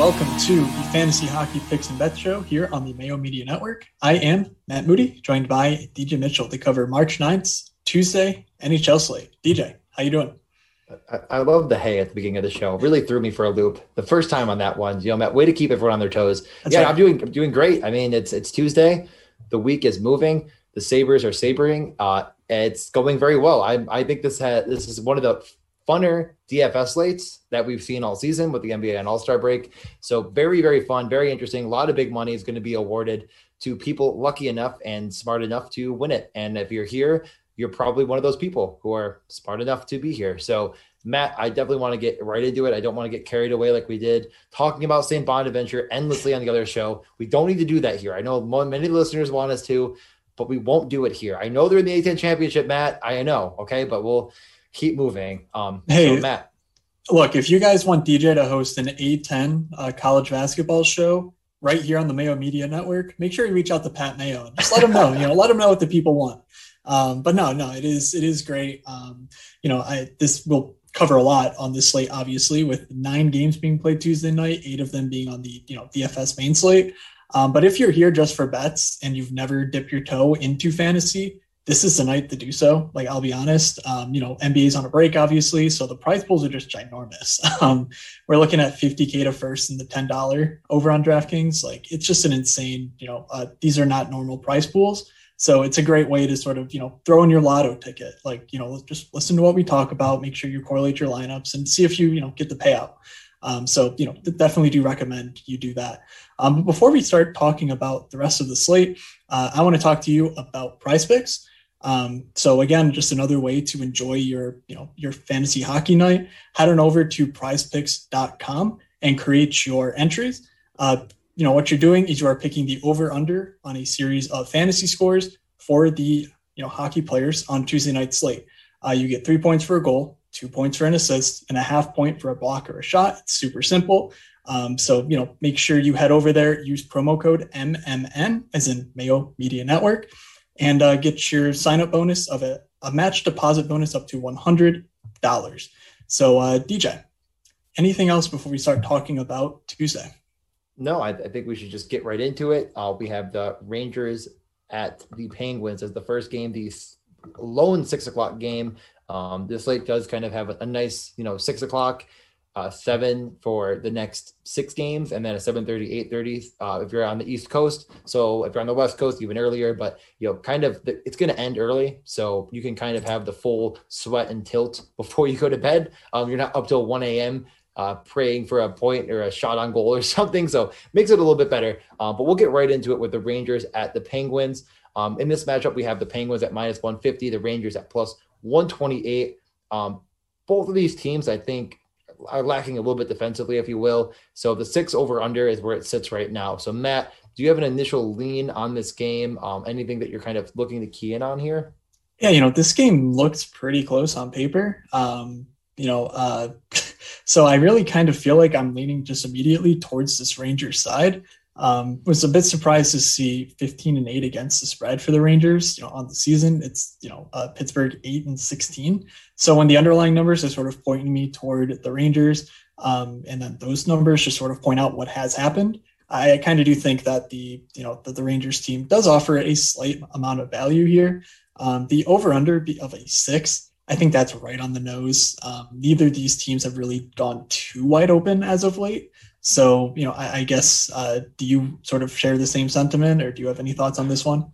welcome to the Fantasy Hockey Picks and Bet Show here on the Mayo Media Network. I am Matt Moody, joined by DJ Mitchell to cover March 9th, Tuesday, NHL slate. DJ, how you doing? I, I love the hay at the beginning of the show. Really threw me for a loop the first time on that one. You know, Matt, way to keep everyone on their toes. That's yeah, right. I'm doing I'm doing great. I mean, it's it's Tuesday. The week is moving. The Sabres are sabering. Uh, it's going very well. I I think this has this is one of the funner DFS slates that we've seen all season with the NBA and All Star break. So very very fun, very interesting. A lot of big money is going to be awarded to people lucky enough and smart enough to win it. And if you're here, you're probably one of those people who are smart enough to be here. So Matt, I definitely want to get right into it. I don't want to get carried away like we did talking about St. Bonaventure endlessly on the other show. We don't need to do that here. I know many listeners want us to, but we won't do it here. I know they're in the A10 championship, Matt. I know. Okay. But we'll keep moving. Um, hey, so Matt. Look, if you guys want DJ to host an A10 uh, college basketball show right here on the Mayo Media Network, make sure you reach out to Pat Mayo and just let him know, you know, let him know what the people want. Um, but no, no, it is, it is great. Um, you know, I, this will cover a lot on this slate, obviously, with nine games being played Tuesday night, eight of them being on the you know DFS main slate. Um, but if you're here just for bets and you've never dipped your toe into fantasy, this is the night to do so. Like I'll be honest, um, you know NBA's on a break, obviously, so the prize pools are just ginormous. Um, we're looking at 50k to first and the $10 over on DraftKings. Like it's just an insane. You know, uh, these are not normal price pools. So it's a great way to sort of, you know, throw in your lotto ticket. Like, you know, just listen to what we talk about, make sure you correlate your lineups and see if you, you know, get the payout. Um, so, you know, definitely do recommend you do that. Um, but before we start talking about the rest of the slate, uh, I want to talk to you about PrizePicks. Um, so again, just another way to enjoy your, you know, your fantasy hockey night. Head on over to prizepicks.com and create your entries. Uh, you know what you're doing is you are picking the over under on a series of fantasy scores for the you know hockey players on Tuesday night slate. Uh, you get three points for a goal, two points for an assist, and a half point for a block or a shot. It's super simple. Um, so you know, make sure you head over there, use promo code MMN as in Mayo Media Network, and uh, get your sign up bonus of a, a match deposit bonus up to one hundred dollars. So uh, DJ, anything else before we start talking about Tuesday? no, I, I, think we should just get right into it. Uh, we have the Rangers at the Penguins as the first game, the lone six o'clock game. Um, this slate does kind of have a, a nice, you know, six o'clock, uh, seven for the next six games, and then a 7:30, 8:30 uh, if you're on the East Coast. So if you're on the West Coast, even earlier. But you know, kind of, the, it's going to end early, so you can kind of have the full sweat and tilt before you go to bed. Um, you're not up till 1 a.m uh, praying for a point or a shot on goal or something. So makes it a little bit better. Um, but we'll get right into it with the Rangers at the Penguins. Um, in this matchup, we have the Penguins at minus 150, the Rangers at plus 128. Um, both of these teams, I think, are lacking a little bit defensively, if you will. So the six over under is where it sits right now. So, Matt, do you have an initial lean on this game? Um, anything that you're kind of looking to key in on here? Yeah, you know, this game looks pretty close on paper. Um, you know, uh, so I really kind of feel like I'm leaning just immediately towards this Rangers side. Um, was a bit surprised to see 15 and 8 against the spread for the Rangers. You know, on the season, it's you know uh, Pittsburgh 8 and 16. So when the underlying numbers are sort of pointing me toward the Rangers, um, and then those numbers just sort of point out what has happened. I kind of do think that the you know that the Rangers team does offer a slight amount of value here. Um, the over under of a six I think that's right on the nose. Um, neither of these teams have really gone too wide open as of late. So, you know, I, I guess, uh, do you sort of share the same sentiment or do you have any thoughts on this one?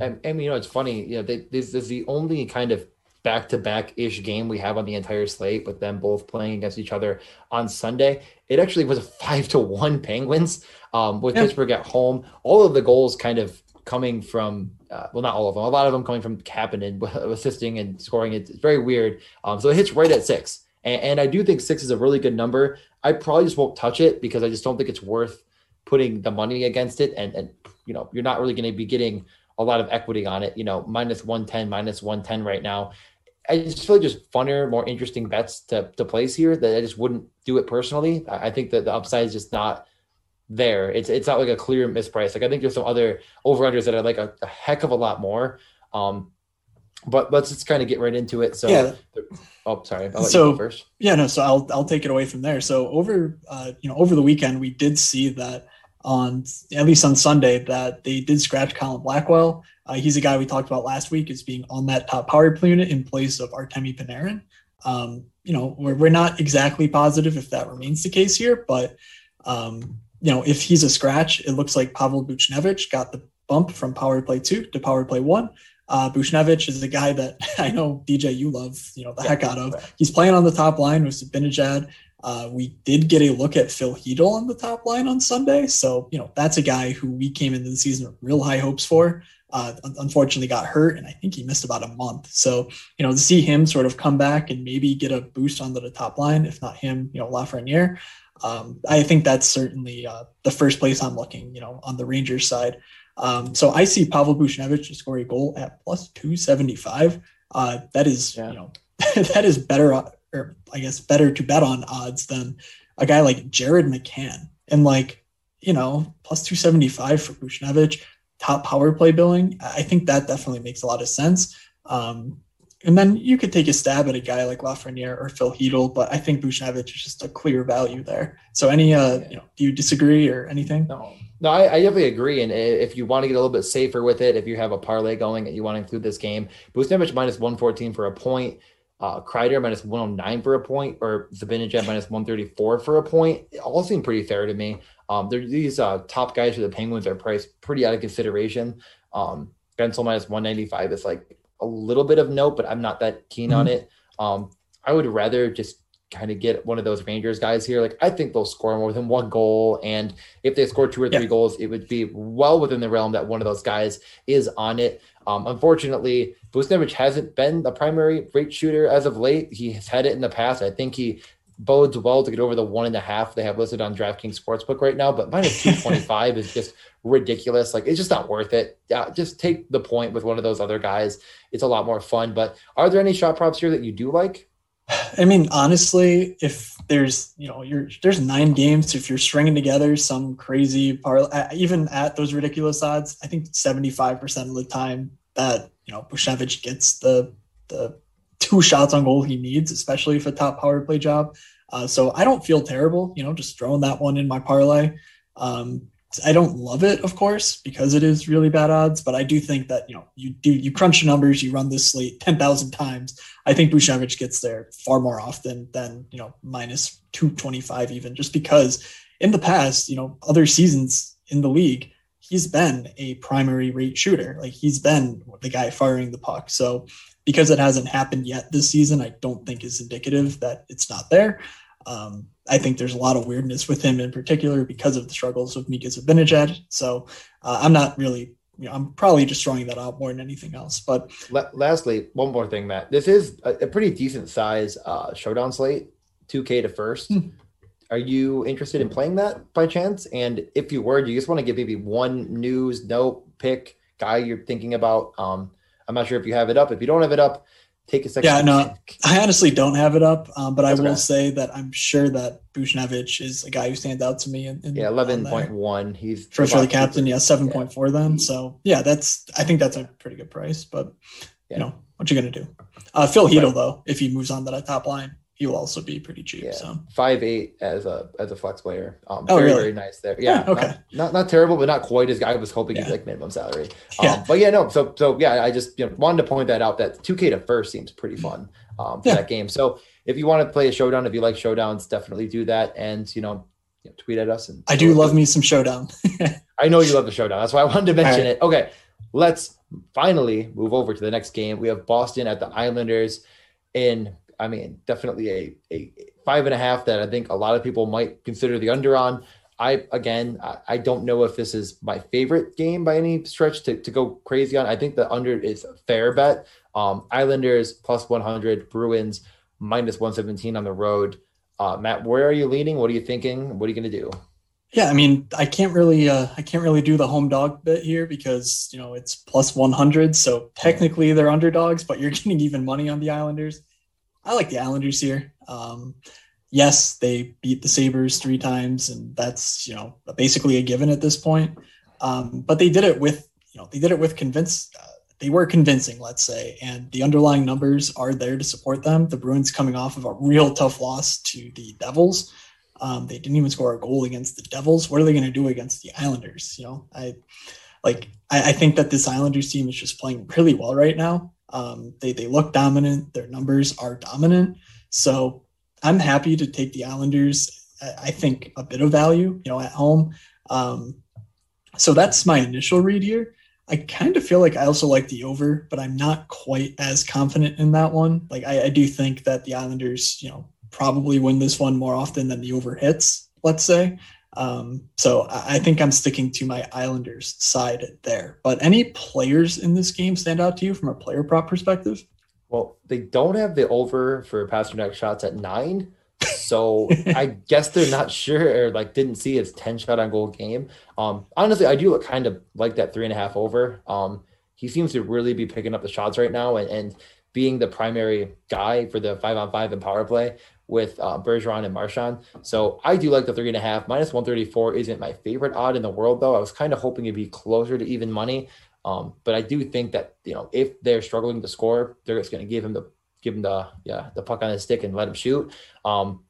And, and you know, it's funny, you know, they, this is the only kind of back to back ish game we have on the entire slate with them both playing against each other on Sunday. It actually was a five to one Penguins um, with yeah. Pittsburgh at home. All of the goals kind of coming from uh, well, not all of them, a lot of them coming from Kapanen assisting and scoring. It's very weird. Um, so it hits right at six, and, and, I do think six is a really good number. I probably just won't touch it because I just don't think it's worth putting the money against it, and and you know you're not really going to be getting a lot of equity on it. You know, minus one ten, minus one ten right now. I just feel like just funner, more interesting bets to to place here that I just wouldn't do it personally. I, I think that the upside is just not there. It's it's not like a clear misprice. Like I think there's some other over unders that I like a, a, heck of a lot more. Um, but let's just kind of get right into it. So, Yeah. oh, sorry. I'll let So- you go first. Yeah, no. So I'll I'll take it away from there. So over uh, you know over the weekend we did see that on at least on Sunday that they did scratch Colin Blackwell. Uh, he's a guy we talked about last week as being on that top power play unit in place of Artemi Panarin. Um, you know we're we're not exactly positive if that remains the case here, but um, you know if he's a scratch, it looks like Pavel Buchnevich got the bump from power play two to power play one. Uh, Buchnevich is a guy that I know DJ you love, you know the heck out of. He's playing on the top line with Zibanejad. Uh, we did get a look at Filip Chytil on the top line on Sunday, so you know that's a guy who we came into the season with real high hopes for. Uh, unfortunately, got hurt, and I think he missed about a month. So you know to see him sort of come back and maybe get a boost onto the top line, if not him, you know Lafreniere. Um, I think that's certainly uh, the first place I'm looking. You know on the Rangers side. Um, so I see Pavel Buchnevich to score a goal at plus 275. Uh, that is, Yeah. you know, that is better, uh, or I guess better to bet on odds than a guy like Jared McCann. And like, you know, plus 275 for Buchnevich, top power play billing. I think that definitely makes a lot of sense. Um, and then you could take a stab at a guy like Lafreniere or Filip Chytil, but I think Buchnevich is just a clear value there. So any, uh, you know, do you disagree or anything? No, no, I, I definitely agree. And if you want to get a little bit safer with it, if you have a parlay going and you want to include this game, Buchnevich minus 114 for a point, uh, Kreider minus 109 for a point, or Zibanejad minus 134 for a point, it all seem pretty fair to me. Um, these uh, top guys for the Penguins are priced pretty out of consideration. Um, Guentzel minus 195 is like a little bit of note, but I'm not that keen on it. Um, I would rather just kind of get one of those Rangers guys here. Like I think they'll score more than one goal, and if they score two or three Yeah. goals, it would be well within the realm that one of those guys is on it. Um, unfortunately, Buchnevich hasn't been the primary rate shooter as of late. He has had it in the past. I think he bodes well to get over the one and a half they have listed on DraftKings Sportsbook right now, but minus 225 is just ridiculous. Like it's just not worth it. Uh, just take the point with one of those other guys. It's a lot more fun. But are there any shot props here that you do like? I mean, honestly, if there's you know you're there's nine games, if you're stringing together some crazy parlay, even at those ridiculous odds, I think 75 percent of the time that you know Buchnevich gets the the two shots on goal he needs, especially for a top power play job. Uh, so I don't feel terrible, you know, just throwing that one in my parlay. Um, I don't love it, of course, because it is really bad odds, but I do think that you know you do you crunch the numbers, you run this slate ten thousand times. I think Buchnevich gets there far more often than you know minus two twenty five even, just because in the past, you know, other seasons in the league, he's been a primary rate shooter. Like he's been the guy firing the puck. So because it hasn't happened yet this season, I don't think is indicative that it's not there. Um, I think there's a lot of weirdness with him in particular because of the struggles of Mika Zibanejad. So uh, I'm not really, you know, I'm probably just throwing that out more than anything else. But La- lastly, one more thing, Matt. This is a, a pretty decent size uh, showdown slate, 2K to first. Hmm. Are you interested in playing that by chance? And if you were, do you just want to give maybe one news note pick guy you're thinking about? Um, I'm not sure if you have it up. If you don't have it up, take a second. Yeah, no, think. I honestly don't have it up, um, but I will okay. say that I'm sure that Buchnevich is a guy who stands out to me. In, in Yeah, eleven point one. He's for, for the captain. Yeah, seven point four. Then, so yeah, that's I think that's a pretty good price. But Yeah. you know what you're gonna do? Uh, Filip Chytil Right. though, if he moves on to that top line, will also be pretty cheap. Yeah. So five eight as a as a flex player. Um, Oh, very really? very nice there. Yeah, Yeah, okay. Not, not not terrible, but not quite as I was hoping he'd Yeah. like minimum salary. Yeah. Um, but yeah, no. So so yeah, I just you know, wanted to point that out. That two K to first seems pretty fun um, for Yeah. that game. So if you want to play a showdown, if you like showdowns, definitely do that. And you know, you know, tweet at us. And I do love me some showdown. I know you love the showdown. That's why I wanted to mention right. it. Okay, let's finally move over to the next game. We have Boston at the Islanders in, I mean, definitely a, a five and a half that I think a lot of people might consider the under on. I, again, I, I don't know if this is my favorite game by any stretch to, to go crazy on. I think the under is a fair bet. Um, Islanders plus 100, Bruins minus 117 on the road. Uh, Matt, where are you leaning? What are you thinking? What are you going to do? Yeah, I mean, I can't really, uh, I can't really do the home dog bit here because you know it's plus one hundred. So technically they're underdogs, but you're getting even money on the Islanders. I like the Islanders here. Um, yes, they beat the Sabres three times, and that's you know basically a given at this point. Um, but they did it with, you know, they did it with convince, uh, they were convincing, let's say, and the underlying numbers are there to support them. The Bruins coming off of a real tough loss to the Devils. Um, they didn't even score a goal against the Devils. What are they going to do against the Islanders? You know, I like I, I, think that this Islanders team is just playing really well right now. Um, they they look dominant. Their numbers are dominant. So I'm happy to take the Islanders. I, think a bit of value, you know, at home. Um, so that's my initial read here. I kind of feel like I also like the over, but I'm not quite as confident in that one. Like I, I do think that the Islanders, you know, probably win this one more often than the over hits. Let's say. Um, so I think I'm sticking to my Islanders side there. But any players in this game stand out to you from a player prop perspective? Well, they don't have the over for Pastrnak shots at nine. So I guess they're not sure or like didn't see his 10 shot on goal game. Um, honestly, I do look kind of like that three and a half over. Um, he seems to really be picking up the shots right now and, and being the primary guy for the five on five and power play with uh, Bergeron and Marchand. So I do like the three and a half. Minus 134 isn't my favorite odd in the world, though. I was kind of hoping it'd be closer to even money. Um, but I do think that, you know, if they're struggling to score, they're just going to give him the give him the yeah the puck on his stick and let him shoot. Um,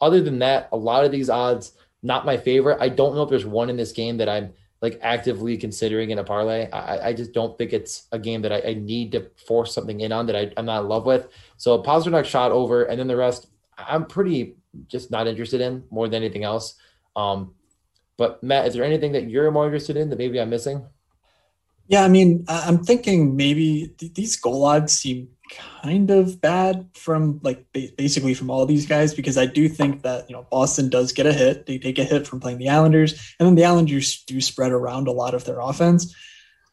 other than that, a lot of these odds not my favorite. I don't know if there's one in this game that I'm like actively considering in a parlay. I, I just don't think it's a game that I, I need to force something in on that I, am not in love with. So a Pastrnak shot over, and then the rest I'm pretty just not interested in more than anything else. Um, but Matt, is there anything that you're more interested in that maybe I'm missing? Yeah, I mean, I'm thinking maybe th- these goal odds seem kind of bad from like ba- basically from all these guys because I do think that you know Boston does get a hit. They take a hit from playing the Islanders, and then the Islanders do spread around a lot of their offense.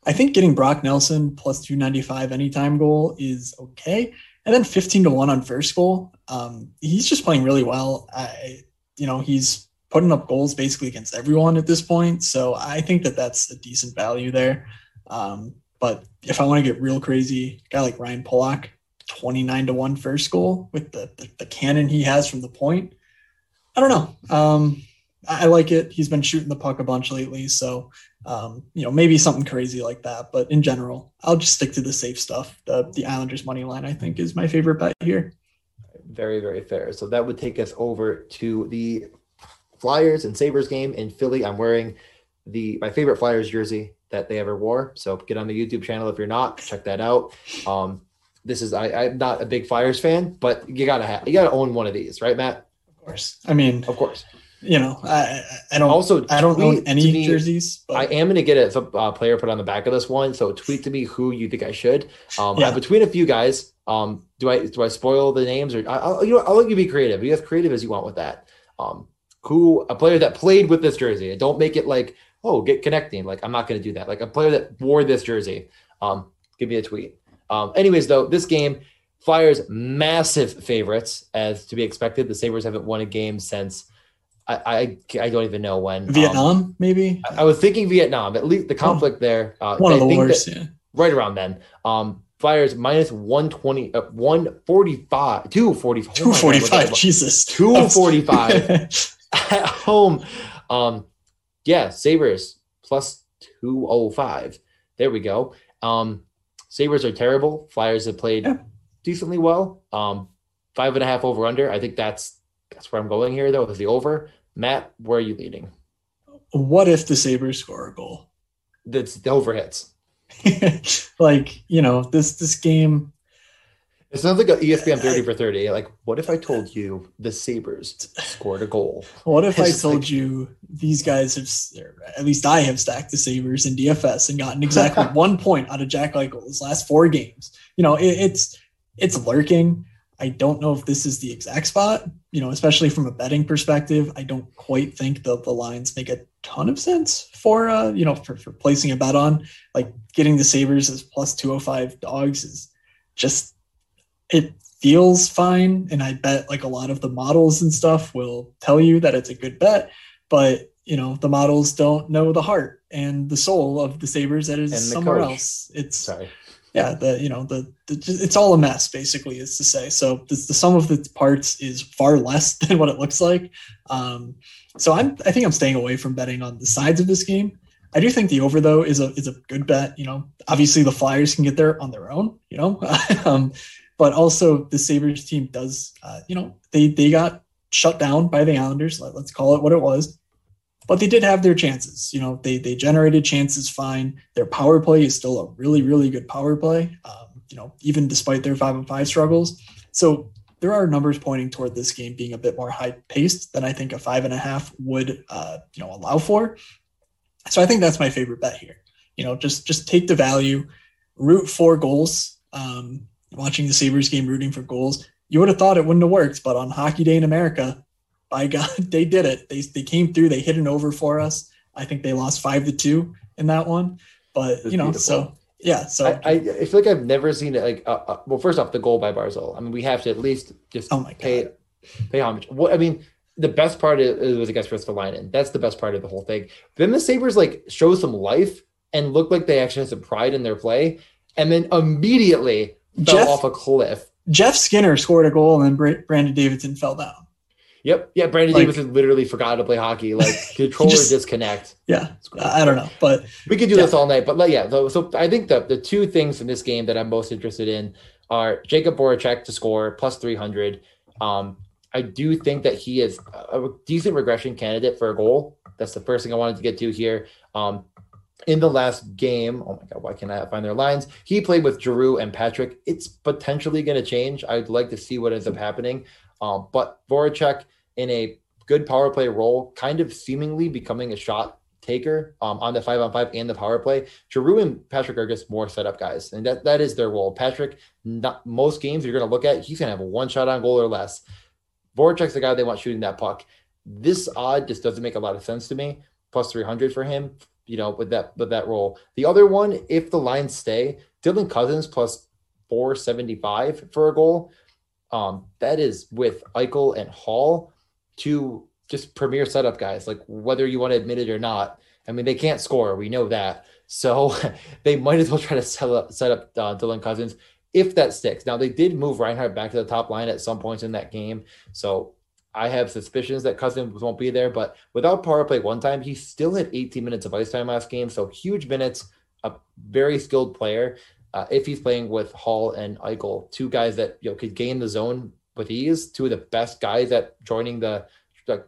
I think getting Brock Nelson plus 295 anytime goal is okay. And then 15 to 1 on first goal. Um, he's just playing really well. I, you know, he's putting up goals basically against everyone at this point. So I think that that's a decent value there. Um, but if I want to get real crazy, guy like Ryan Pulock, 29 to 1 first goal with the, the, the cannon he has from the point. I don't know. Um, I like it. He's been shooting the puck a bunch lately, so um, you know maybe something crazy like that. But in general, I'll just stick to the safe stuff. The the Islanders money line, I think, is my favorite bet here. Very very fair. So that would take us over to the Flyers and Sabres game in Philly. I'm wearing the my favorite Flyers jersey that they ever wore. So get on the YouTube channel if you're not. Check that out. Um, this is I, I'm not a big Flyers fan, but you gotta have you gotta own one of these, right, Matt? Of course. I mean, of course you know, I, I don't also I don't own any me, jerseys. But. I am going to get a, a, player put on the back of this one. So tweet to me who you think I should. Um, yeah. between a few guys, um, do I do I spoil the names or I'll, you know I'll let you be creative. Be as creative as you want with that. Um, who a player that played with this jersey. Don't make it like oh get connecting. Like I'm not going to do that. Like a player that wore this jersey. Um, give me a tweet. Um, anyways, though this game. Flyers massive favorites as to be expected. The Sabres haven't won a game since I, I, I don't even know when Vietnam um, maybe. I, I, was thinking Vietnam. At least the conflict oh, there. Uh, one of the wars. Yeah. Right around then. Um, Flyers minus 120, uh, 145, 245. 245, Jesus. 245 at home. Um, yeah, Sabres plus 205. There we go. Um, Sabres are terrible. Flyers have played yeah. decently well. Um, five and a half over under. I think that's that's where I'm going here, though, is the over. Matt, where are you leading? What if the Sabres score a goal? That's the over hits. like, you know, this this game. It sounds like an ESPN 30 for 30. Like, what if I told you the Sabres scored a goal? What if I told like, you these guys have, at least I have stacked the Sabres in DFS and gotten exactly one point out of Jack Eichel's last four games? You know, it, it's it's lurking. I don't know if this is the exact spot, you know, especially from a betting perspective. I don't quite think the, the lines make a ton of sense for, uh, you know, for, for placing a bet on. Like getting the Sabres as plus 205 dogs is just, it feels fine. And I bet like a lot of the models and stuff will tell you that it's a good bet. But, you know, the models don't know the heart and the soul of the Sabres that is somewhere coach. else. It's, Sorry yeah, the you know the, the, it's all a mess basically is to say. So the, the sum of the parts is far less than what it looks like. Um, so I'm I think I'm staying away from betting on the sides of this game. I do think the over though is a is a good bet. You know, obviously the Flyers can get there on their own. You know, um, but also the Sabres team does. Uh, you know, they they got shut down by the Islanders. Let, us call it what it was. But they did have their chances. You know, they they generated chances fine. Their power play is still a really really good power play. Um, you know, even despite their five and five struggles. So there are numbers pointing toward this game being a bit more high paced than I think a five and a half would, uh, you know, allow for. So I think that's my favorite bet here. You know, just just take the value, root for goals. Um, watching the Sabres game, rooting for goals. You would have thought it wouldn't have worked, but on Hockey Day in America, by God, they did it. They they came through. They hit an over for us. I think they lost five to two in that one. But you know, beautiful. so yeah, so I, I, feel like I've never seen it. Like, uh, uh, well, first off, the goal by Barzal. I mean, we have to at least just oh my pay pay homage. What I mean, the best part is, was against Ristolainen. That's the best part of the whole thing. Then the Sabres like show some life and look like they actually have some pride in their play, and then immediately fell Jeff, off a cliff. Jeff Skinner scored a goal, and then Brandon Davidson fell down. Yep. Yeah. Brandon like, Davidson literally forgot to play hockey. Like controller just, disconnect. Yeah. I don't know, but we could do yeah. this all night. But like, yeah. So, so I think the the two things in this game that I'm most interested in are Jakub Voracek to score plus 300. Um, I do think that he is a decent regression candidate for a goal. That's the first thing I wanted to get to here. Um, in the last game, oh my god, why can't I find their lines? He played with Giroux and Patrick. It's potentially going to change. I'd like to see what ends up happening. Um, but Voracek in a good power play role, kind of seemingly becoming a shot taker um, on the five on five and the power play. Giroux and Patrick are just more setup guys, and that, that is their role. Patrick, not most games you're going to look at, he's going to have one shot on goal or less. Voracek's the guy they want shooting that puck. This odd just doesn't make a lot of sense to me. Plus 300 for him, you know, with that with that role. The other one, if the lines stay, Dylan Cozens plus 475 for a goal. Um, that is with Eichel and Hall two just premier setup guys, like whether you want to admit it or not. I mean, they can't score. We know that. So they might as well try to set up, set up uh, Dylan Cozens if that sticks. Now, they did move Reinhart back to the top line at some points in that game. So I have suspicions that Cozens won't be there. But without power play one time, he still had 18 minutes of ice time last game. So huge minutes, a very skilled player. Uh, if he's playing with Hall and Eichel, two guys that you know could gain the zone with ease, two of the best guys at joining the, the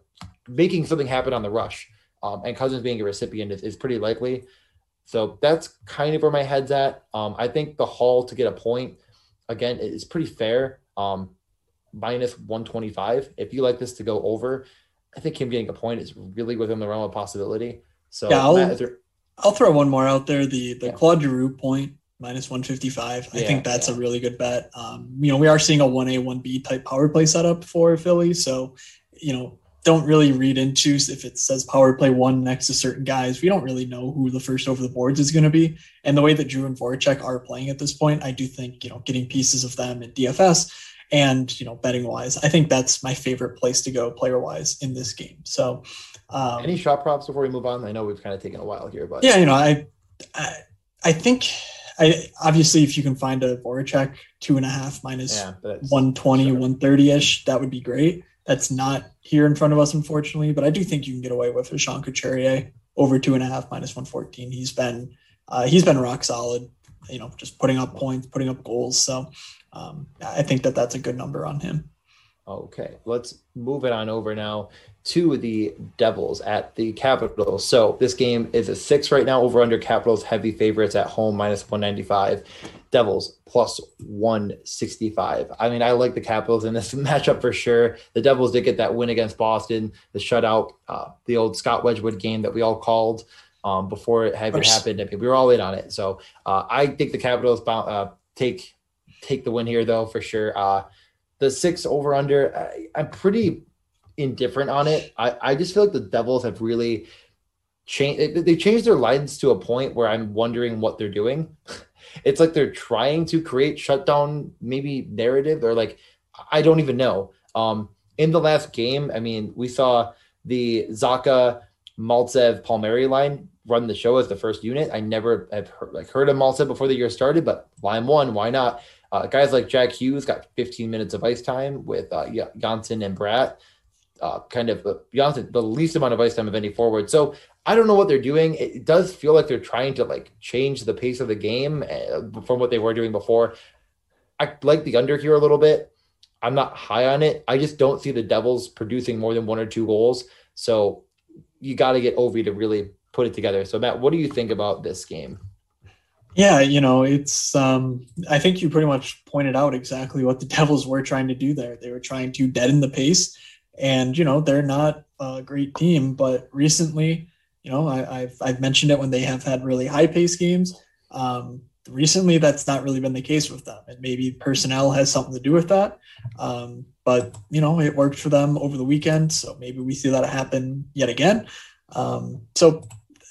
making something happen on the rush. Um, and Cozens being a recipient is, is, pretty likely. So that's kind of where my head's at. Um, I think the Hall to get a point again is pretty fair. Um, minus 125. If you like this to go over, I think him getting a point is really within the realm of possibility. So yeah, I'll, Matt, there... I'll throw one more out there. The the yeah. Claude Giroux point minus 155. I think that's yeah. a really good bet. Um, you know, we are seeing a 1A, 1B type power play setup for Philly. So, you know, don't really read into if it says power play one next to certain guys. We don't really know who the first over the boards is going to be. And the way that Giroux and Voracek are playing at this point, I do think, you know, getting pieces of them in DFS and, you know, betting wise, I think that's my favorite place to go player wise in this game. So, um, any shot props before we move on? I know we've kind of taken a while here, but yeah, you know, I, I, I think I obviously if you can find a Voracek two and a half minus yeah, 120, sure. 130 ish, that would be great. That's not here in front of us, unfortunately, but I do think you can get away with a Sean Couturier over two and a half minus 114. He's been uh, he's been rock solid, you know, just putting up points, putting up goals. So um, I think that that's a good number on him. Okay, let's move it on over now to the Devils at the Capitals. So this game is a six right now over under Capitals heavy favorites at home minus 195. Devils plus 165. I mean, I like the Capitals in this matchup for sure. The Devils did get that win against Boston, the shutout, uh, the old Scott Wedgewood game that we all called um, before it had happened. I mean, we were all in on it. So uh, I think the Capitals uh, take take the win here, though, for sure. Uh, the six over under, I, I'm pretty indifferent on it. I, I just feel like the Devils have really changed. They changed their lines to a point where I'm wondering what they're doing. it's like they're trying to create shutdown, maybe narrative, or like I don't even know. Um, in the last game, I mean, we saw the Zacha, Maltsev, Palmieri line run the show as the first unit. I never have heard, like heard of Maltsev before the year started, but line one, why not? Uh, guys like Jack Hughes got 15 minutes of ice time with uh, Johnsson and Bratt. Uh, kind of uh, Johnsson, the least amount of ice time of any forward. So I don't know what they're doing. It does feel like they're trying to like change the pace of the game uh, from what they were doing before. I like the under here a little bit. I'm not high on it. I just don't see the Devils producing more than one or two goals. So you got to get Ovi to really put it together. So Matt, what do you think about this game? Yeah, you know, it's um I think you pretty much pointed out exactly what the Devils were trying to do there. They were trying to deaden the pace and you know, they're not a great team, but recently, you know, I, have I've mentioned it when they have had really high pace games. Um, recently that's not really been the case with them and maybe personnel has something to do with that um, but you know it worked for them over the weekend so maybe we see that happen yet again um, so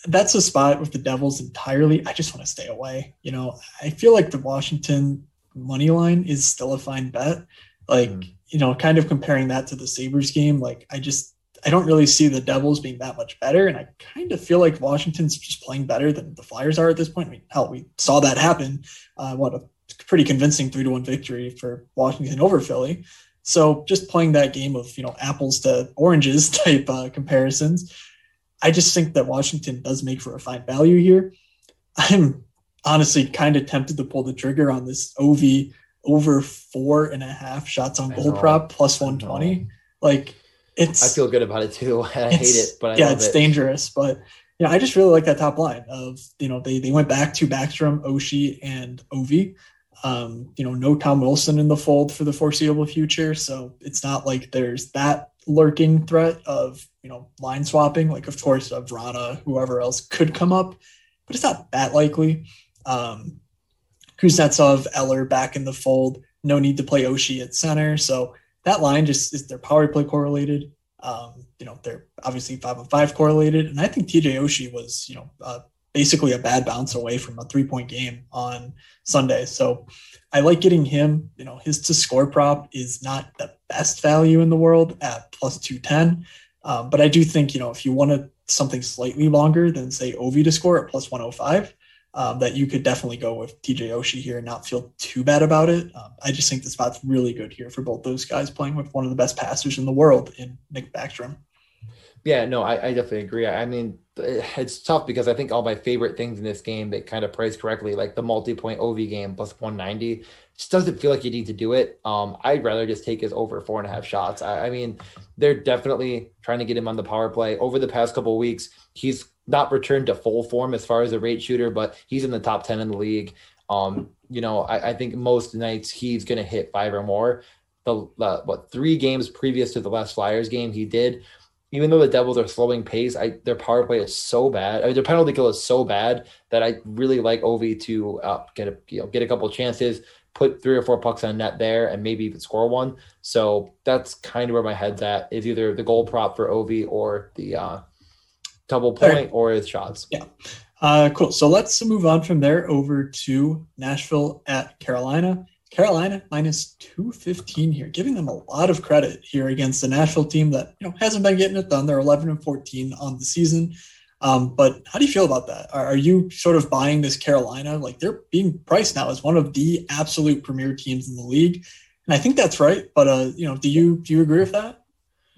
that's a spot with the devils entirely i just want to stay away you know i feel like the washington money line is still a fine bet like mm. you know kind of comparing that to the sabres game like i just I don't really see the Devils being that much better. And I kind of feel like Washington's just playing better than the Flyers are at this point. I mean, hell, we saw that happen. Uh, what a pretty convincing three to one victory for Washington over Philly. So just playing that game of, you know, apples to oranges type uh, comparisons, I just think that Washington does make for a fine value here. I'm honestly kind of tempted to pull the trigger on this OV over four and a half shots on goal prop plus 120. Like, it's I feel good about it too. I hate it, but I yeah, it's it. dangerous. But yeah, I just really like that top line of you know they they went back to Backstrom, Oshie, and Ovi. Um, you know, no Tom Wilson in the fold for the foreseeable future, so it's not like there's that lurking threat of you know line swapping. Like of course, of Vrana, whoever else could come up, but it's not that likely. Um, Kuznetsov, Eller back in the fold. No need to play Oshie at center, so that line just is their power play correlated. Um, you know, they're obviously five on five correlated, and I think TJ Oshie was, you know, uh, basically a bad bounce away from a three point game on Sunday. So I like getting him. You know, his to score prop is not the best value in the world at plus two ten, um, but I do think you know if you wanted something slightly longer than say Ovi to score at 105, um, that you could definitely go with TJ Oshie here and not feel too bad about it. Um, I just think the spot's really good here for both those guys playing with one of the best passers in the world in Nick Backstrom. Yeah, no, I, I definitely agree. I mean, it's tough because I think all my favorite things in this game they kind of price correctly, like the multi-point OV game plus 190, just doesn't feel like you need to do it. Um, I'd rather just take his over four and a half shots. I, I mean, they're definitely trying to get him on the power play. Over the past couple weeks, he's not returned to full form as far as a rate shooter, but he's in the top 10 in the league. Um, you know, I, I think most nights he's going to hit five or more. The, the what three games previous to the last Flyers game he did. Even though the Devils are slowing pace, I, their power play is so bad. I mean, their penalty kill is so bad that I really like Ovi to uh, get a you know get a couple chances, put three or four pucks on net there, and maybe even score one. So that's kind of where my head's at. Is either the goal prop for Ovi or the uh, double point right. or his shots. Yeah. Uh, cool. So let's move on from there over to Nashville at Carolina. Carolina minus 215 here, giving them a lot of credit here against the Nashville team that you know hasn't been getting it done. They're 11 and 14 on the season. Um, but how do you feel about that? Are, are, you sort of buying this Carolina? Like they're being priced now as one of the absolute premier teams in the league, and I think that's right. But uh, you know, do you do you agree with that?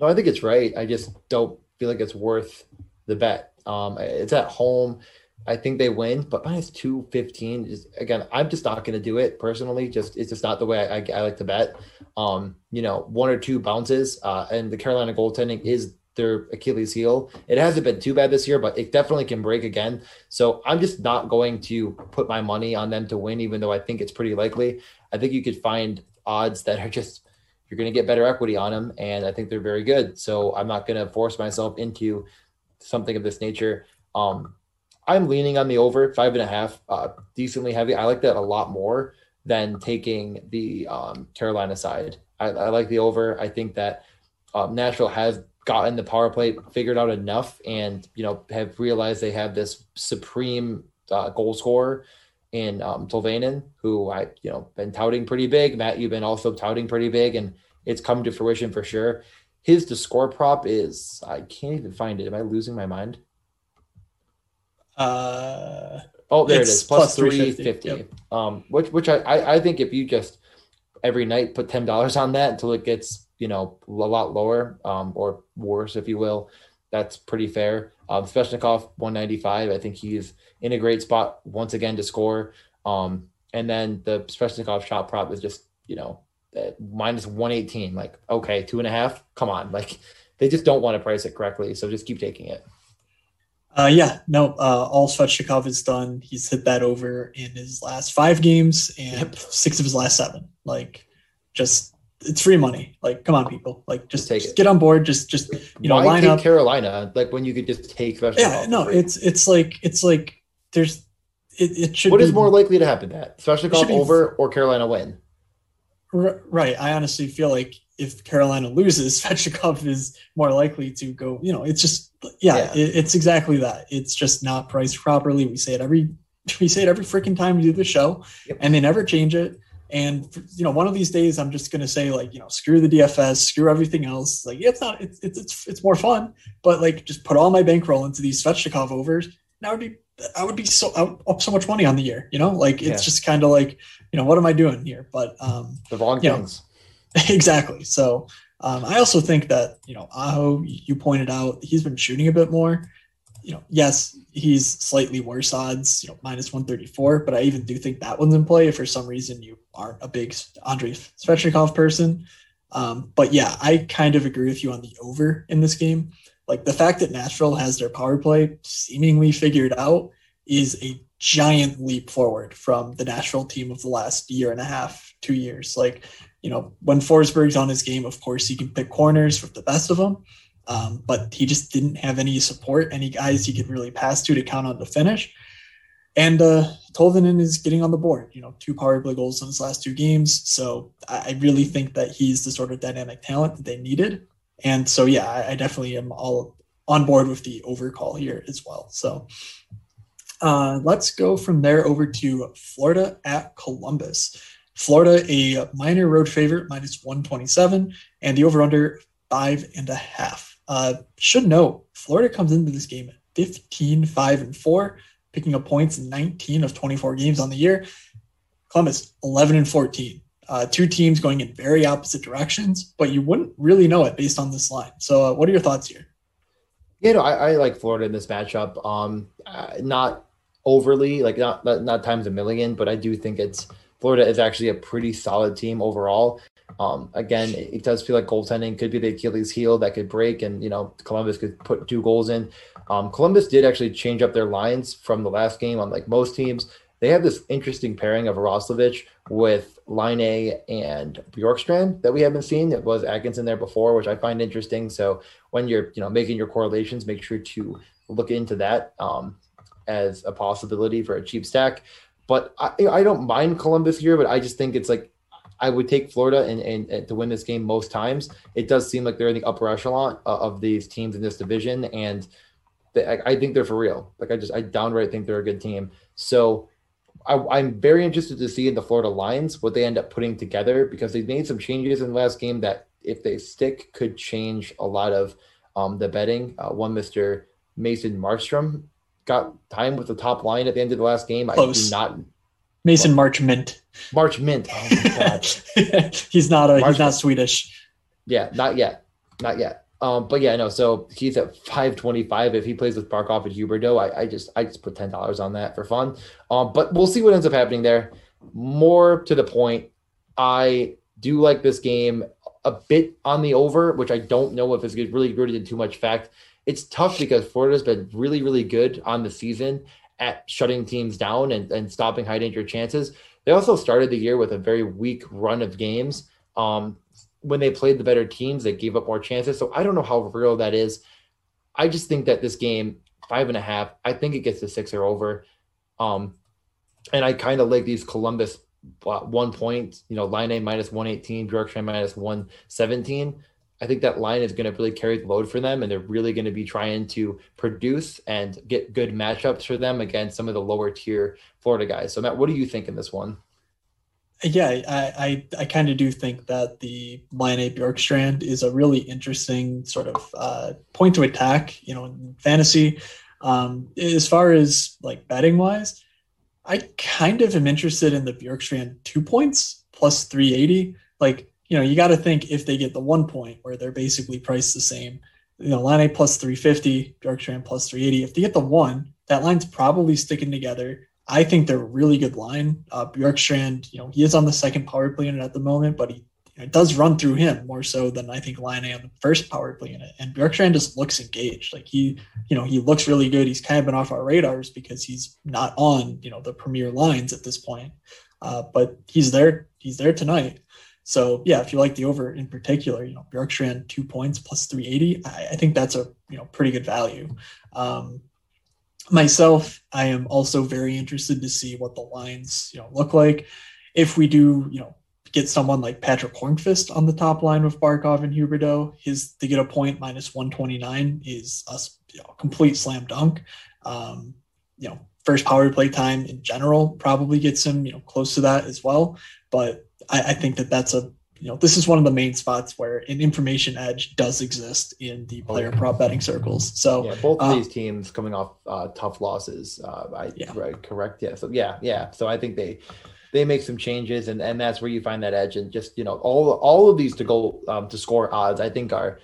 No, I think it's right. I just don't feel like it's worth the bet. Um, it's at home. I think they win, but minus two fifteen is again. I'm just not going to do it personally. Just it's just not the way I, I, I, like to bet. Um, you know, one or two bounces, uh, and the Carolina goaltending is their Achilles heel. It hasn't been too bad this year, but it definitely can break again. So I'm just not going to put my money on them to win, even though I think it's pretty likely. I think you could find odds that are just you're going to get better equity on them, and I think they're very good. So I'm not going to force myself into something of this nature. Um, I'm leaning on the over five and a half, uh, decently heavy. I like that a lot more than taking the um, Carolina side. I, I, like the over. I think that um, Nashville has gotten the power play figured out enough, and you know have realized they have this supreme uh, goal scorer in um, Tolvanen, who I you know been touting pretty big. Matt, you've been also touting pretty big, and it's come to fruition for sure. His to score prop is I can't even find it. Am I losing my mind? Uh, oh, there it is. Plus, plus three fifty. Yep. Um, which which I, I I think if you just every night put ten dollars on that until it gets you know a lot lower, um, or worse if you will, that's pretty fair. Um, Svechnikov 195. I think he's in a great spot once again to score. Um, and then the Svechnikov shot prop is just you know minus 118. Like okay, two and a half. Come on, like they just don't want to price it correctly. So just keep taking it. Uh, yeah, no, uh, all Svechnikov is done. He's hit that over in his last five games and yep. six of his last seven. Like, just it's free money. Like, come on, people. Like, just, just take just. Get on board. Just, just you know, Why line up Carolina. Like when you could just take. Svechnikov yeah, no, it's it's like it's like there's it, it should. What be, is more likely to happen? That Svechnikov over or Carolina win? Right. I honestly feel like if Carolina loses, Svechnikov is more likely to go. You know, it's just yeah, yeah. It, it's exactly that. It's just not priced properly. We say it every we say it every freaking time we do the show, yep. and they never change it. And you know, one of these days, I'm just gonna say like, you know, screw the DFS, screw everything else. Like, it's not, it's it's it's, it's more fun, but like, just put all my bankroll into these Svechnikov overs. That would be, I would be so up so much money on the year. You know, like it's yeah. just kind of like, you know, what am I doing here? But um, the wrong things. Know, exactly. So um, I also think that you know Aho, you pointed out he's been shooting a bit more. You know, yes, he's slightly worse odds, you know, minus 134, but I even do think that one's in play if for some reason you aren't a big Andrei Svechnikov person. Um, but yeah, I kind of agree with you on the over in this game. Like the fact that Nashville has their power play seemingly figured out is a giant leap forward from the Nashville team of the last year and a half, two years. Like you know, when Forsberg's on his game, of course, he can pick corners with the best of them. Um, but he just didn't have any support, any guys he could really pass to to count on to finish. And uh, Tolvanen is getting on the board, you know, two power play goals in his last two games. So I really think that he's the sort of dynamic talent that they needed. And so, yeah, I, I definitely am all on board with the overcall here as well. So uh, let's go from there over to Florida at Columbus. Florida, a minor road favorite, minus 127, and the over under five and a half. Uh, should know, Florida comes into this game 15, 5, and 4, picking up points in 19 of 24 games on the year. Columbus, 11 and 14. Uh, two teams going in very opposite directions, but you wouldn't really know it based on this line. So, uh, what are your thoughts here? You know, I, I like Florida in this matchup. Um, uh, not overly, like not, not not times a million, but I do think it's Florida is actually a pretty solid team overall. Um, again, it does feel like goaltending could be the Achilles heel that could break, and you know Columbus could put two goals in. Um, Columbus did actually change up their lines from the last game. Unlike most teams, they have this interesting pairing of Roslovic with Laine and Bjorkstrand that we haven't seen. It was Atkinson there before, which I find interesting. So when you're you know making your correlations, make sure to look into that um, as a possibility for a cheap stack. But I, I don't mind Columbus here, but I just think it's like I would take Florida and, and, and, to win this game most times. It does seem like they're in the upper echelon of these teams in this division, and they, I, I, think they're for real. Like I just I downright think they're a good team. So I, am very interested to see in the Florida Lions what they end up putting together because they made some changes in the last game that if they stick could change a lot of um, the betting. Uh, one Mister Mason Markstrom got time with the top line at the end of the last game. Close. I do not. Mason March Mint. March Mint. Oh he's not a. March he's not Swedish. Yeah, not yet. Not yet. Um, but yeah, no. So he's at five twenty five. If he plays with Barkov and Huberdeau, I, I just I just put ten dollars on that for fun. Um, but we'll see what ends up happening there. More to the point, I do like this game a bit on the over, which I don't know if it's really rooted in too much fact it's tough because Florida's been really, really good on the season at shutting teams down and, and stopping high danger chances. They also started the year with a very weak run of games. Um, when they played the better teams, they gave up more chances. So I don't know how real that is. I just think that this game, five and a half, I think it gets to six or over. Um, and I kind of like these Columbus uh, one point, you know, Laine minus 118, Bjorkstrand minus 117. I think that line is going to really carry the load for them, and they're really going to be trying to produce and get good matchups for them against some of the lower tier Florida guys. So, Matt, what do you think in this one? Yeah, I I, I kind of do think that the Lion Laine Bjorkstrand is a really interesting sort of uh, point to attack. You know, in fantasy. Um, as far as like betting wise, I kind of am interested in the Bjorkstrand two points plus three eighty. Like you know, you got to think if they get the one point where they're basically priced the same, you know, Laine plus 350, Bjorkstrand plus 380. If they get the one, that line's probably sticking together. I think they're a really good line. Uh, Bjorkstrand, you know, he is on the second power play unit at the moment, but he you know, it does run through him more so than I think Laine on the first power play unit. And Bjorkstrand just looks engaged. Like he, you know, he looks really good. He's kind of been off our radars because he's not on, you know, the premier lines at this point. Uh, but he's there. He's there tonight. So yeah, if you like the over in particular, you know, Bjorkstrand two points plus 380, I, I think that's a you know pretty good value. Um, myself, I am also very interested to see what the lines you know look like. If we do, you know, get someone like Patrick Hornqvist on the top line with Barkov and Huberdeau, his to get a point minus 129 is a you know, complete slam dunk. Um, you know, first power play time in general probably gets him you know close to that as well. But I, I think that that's a you know this is one of the main spots where an information edge does exist in the oh, player prop betting circles. So yeah, both of uh, these teams coming off uh, tough losses. Uh, I yeah. right, correct. Yeah. So yeah, yeah. So I think they they make some changes and and that's where you find that edge and just you know all all of these to go um, to score odds I think are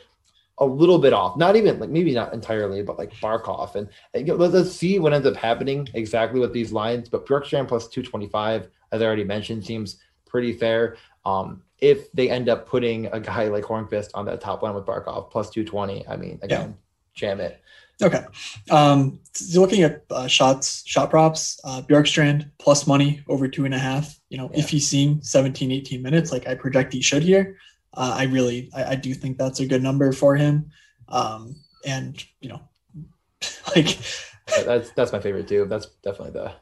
a little bit off. Not even like maybe not entirely, but like Barkov. And, and you know, let's see what ends up happening exactly with these lines. But Bjorkstrand plus 225, as I already mentioned, seems pretty fair. Um, if they end up putting a guy like Hornqvist on that top line with Barkov plus 220, I mean, again, yeah. jam it. Okay. Um, so looking at uh, shots, shot props, uh, Bjorkstrand plus money over two and a half. You know, yeah. if he's seeing 17, 18 minutes, like I project he should here, uh, I really, I, I, do think that's a good number for him. Um, and you know, like that's that's my favorite too. That's definitely the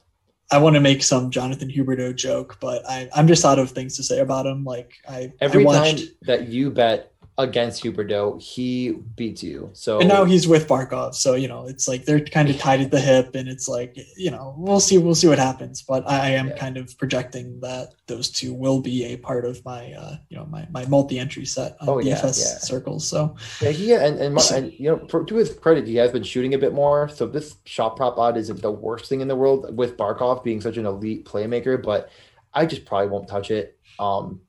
I want to make some Jonathan Huberdeau joke, but I, I'm just out of things to say about him. Like I every I watched, time that you bet against Huberdeau, he beats you. So and now he's with Barkov. So you know, it's like they're kind of tied at the hip, and it's like you know, we'll see, we'll see what happens. But I, I am yeah. kind of projecting that those two will be a part of my uh, you know my my multi-entry set on oh, DFS yeah, yeah. circles. So yeah, he and and, and you know, for, to his credit, he has been shooting a bit more. So this shot prop odd isn't the worst thing in the world with Barkov being such an elite playmaker, but I just probably won't touch it. Um,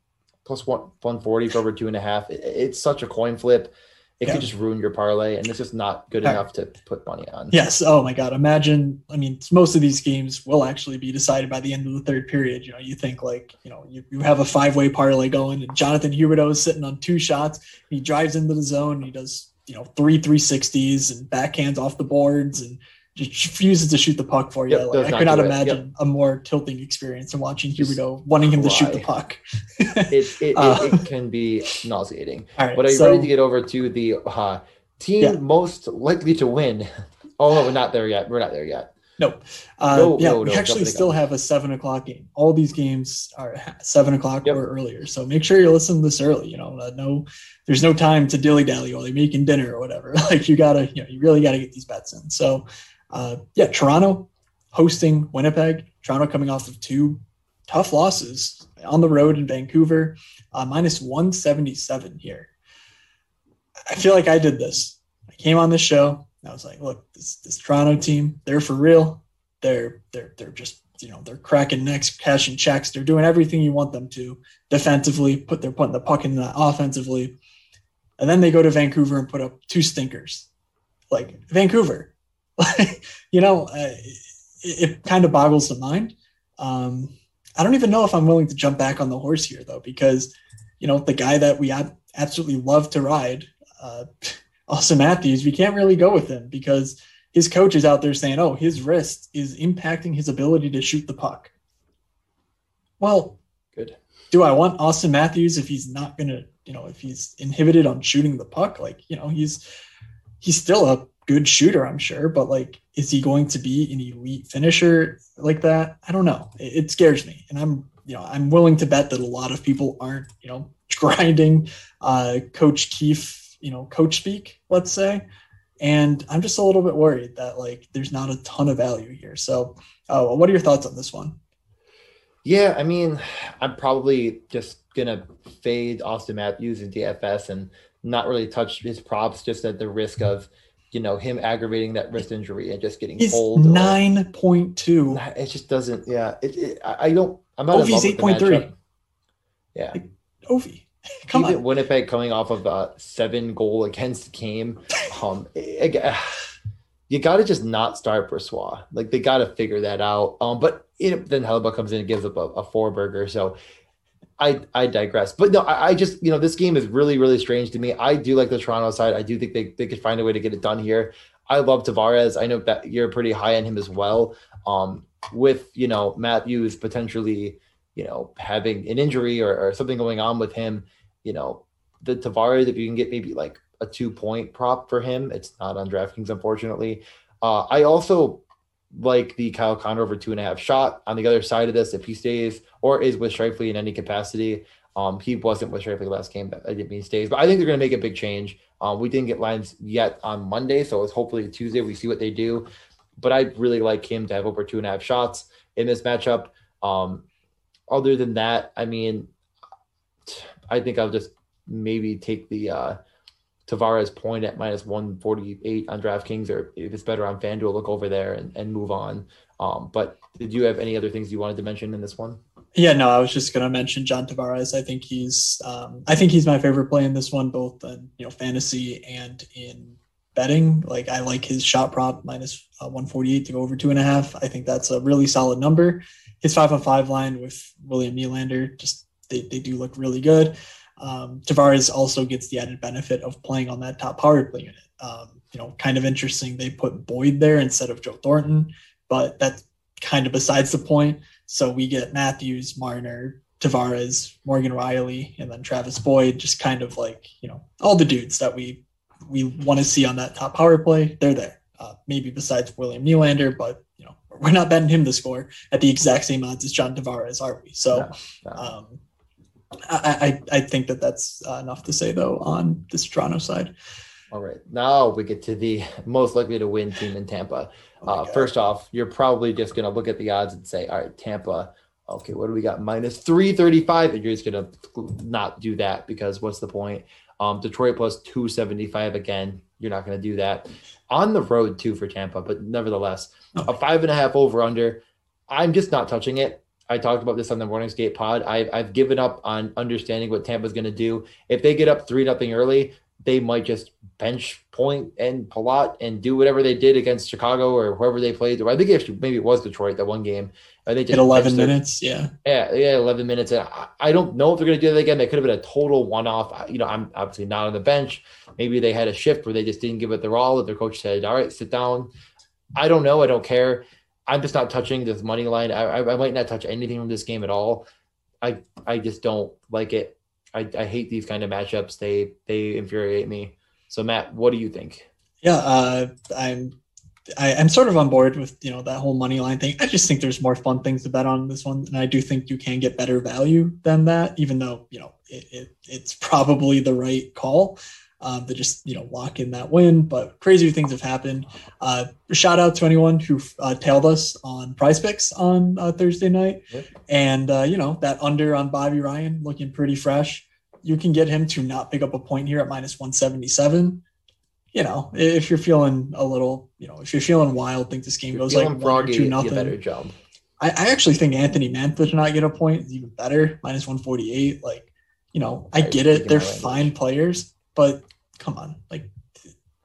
plus one 140 for over two and a half. It, it's such a coin flip. It yeah. could just ruin your parlay, and it's just not good enough to put money on. Yes. Oh my God. Imagine. I mean, most of these games will actually be decided by the end of the third period. You know, you think like, you know, you, you have a five way parlay going, and Jonathan Huberdeau is sitting on two shots. He drives into the zone. he does, you know, three 360s and backhands off the boards and just refuses to shoot the puck for you. Yep, like, I could not imagine yep. a more tilting experience than watching Huberdeau wanting him to shoot the puck. it, it, uh, it, it, can be nauseating. but are you so, ready to get over to the uh, team yeah. most likely to win? Oh, we're not there yet. We're not there yet. Nope. Uh, no, yeah, no, we no, actually still have a seven o'clock game. All these games are seven o'clock yep. or earlier. So make sure you listen this early. You know, uh, no, there's no time to dilly dally while you're making dinner or whatever. Like you gotta, you know, you really gotta get these bets in. So uh, yeah, Toronto hosting Winnipeg. Toronto coming off of two tough losses on the road in Vancouver, uh, minus 177 here. I feel like I did this. I came on this show. I was like, look, this, this Toronto team, they're for real. They're they're they're just you know they're cracking necks, cashing checks. They're doing everything you want them to defensively. Put they're putting the puck in that offensively, and then they go to Vancouver and put up two stinkers. Like Vancouver, you know, uh, it, it, kind of boggles the mind. Um, I don't even know if I'm willing to jump back on the horse here, though, because, you know, the guy that we ab- absolutely love to ride, uh, Auston Matthews, we can't really go with him because his coach is out there saying, oh, his wrist is impacting his ability to shoot the puck. Well, good. Do I want Auston Matthews if he's not going to, you know, if he's inhibited on shooting the puck? Like, you know, he's he's still a good shooter, I'm sure, but like, is he going to be an elite finisher like that? I don't know. It, it, scares me, and I'm you know I'm willing to bet that a lot of people aren't you know grinding uh, Coach Keefe you know coach speak, let's say, and I'm just a little bit worried that like there's not a ton of value here. So, uh, what are your thoughts on this one? Yeah, I mean, I'm probably just gonna fade Auston Matthews in DFS and not really touch his props, just at the risk of you know him aggravating that wrist injury and just getting He's pulled. Nine point two. It just doesn't. Yeah, it, it, I don't. I'm not. Ovi's eight point three. Yeah, like, Ovi. Come Even on. Winnipeg coming off of a seven goal against game, um, you got to just not start Brossoit. Like they got to figure that out. Um, but it, then Hellebuyck comes in and gives up a, a four burger. So I I digress. But no, I, I, just you know this game is really really strange to me. I do like the Toronto side. I do think they they could find a way to get it done here. I love Tavares. I know that you're pretty high on him as well. Um, with you know Matthews potentially you know having an injury or, or something going on with him, you know the Tavares if you can get maybe like a two point prop for him. It's not on DraftKings unfortunately. Uh, I also like the Kyle Connor over two and a half shot on the other side of this if he stays or is with Scheifele in any capacity. Um, he wasn't with Scheifele last game. I didn't mean stays, but I think they're going to make a big change. Um, we didn't get lines yet on Monday, so it's hopefully Tuesday we see what they do. But I really like him to have over two and a half shots in this matchup. Um, other than that, I mean, I think I'll just maybe take the uh, Tavares point at minus 148 on DraftKings, or if it's better on FanDuel, look over there and, and move on. Um, but did you have any other things you wanted to mention in this one? Yeah, no, I was just going to mention John Tavares. I think he's, um, I think he's my favorite play in this one, both in you know fantasy and in betting. Like I like his shot prop minus, uh, 148 to go over two and a half. I think that's a really solid number. His five on five line with William Nylander, just they, they do look really good. Um, Tavares also gets the added benefit of playing on that top power play unit. Um, you know, kind of interesting. They put Boyd there instead of Joe Thornton, but that's kind of besides the point. So we get Matthews, Marner, Tavares, Morgan Rielly, and then Travis Boyd, just kind of like, you know, all the dudes that we we want to see on that top power play, they're there. Uh, maybe besides William Nylander, but you know, we're not betting him to score at the exact same odds as John Tavares, are we? So no, no. Um, I, I, I think that that's uh, enough to say though on this Toronto side. All right, now we get to the most likely to win team in Tampa. Oh uh, first off, you're probably just going to look at the odds and say, all right, Tampa, okay, what do we got? Minus 335. And you're just going to not do that because what's the point? Um, Detroit plus 275 again. You're not going to do that. On the road, too, for Tampa, but nevertheless, okay. a five and a half over under. I'm just not touching it. I talked about this on the Morning Skate pod. I've, I've given up on understanding what Tampa's going to do. If they get up 3 nothing early, they might just bench Point and Palat and do whatever they did against Chicago or whoever they played. Or I think actually maybe it was Detroit that one game. I think just eleven minutes, yeah, yeah, yeah, eleven minutes. And I, I don't know if they're going to do that again. That could have been a total one-off. You know, I'm obviously not on the bench. Maybe they had a shift where they just didn't give it their all. That their coach said, "All right, sit down," I don't know. I don't care. I'm just not touching this money line. I, I, I might not touch anything from this game at all. I I just don't like it. I, I hate these kind of matchups. They they infuriate me. So Matt, what do you think? Yeah, uh, I'm I, am sort of on board with you know that whole money line thing. I just think there's more fun things to bet on this one, and I do think you can get better value than that, even though you know it, it it's probably the right call um, to just you know lock in that win. But crazier things have happened. Uh, shout out to anyone who uh, tailed us on PrizePicks on uh, Thursday night, yep. and uh, you know that under on Bobby Ryan looking pretty fresh. You can get him to not pick up a point here at minus one seventy seven. You know, if you're feeling a little, you know, if you're feeling wild, think this game goes like one froggy, two nothing. Better job. I, I, actually think Anthony Mantha to not get a point is even better, minus one forty eight. Like, you know, I get it; they're fine players, but come on, like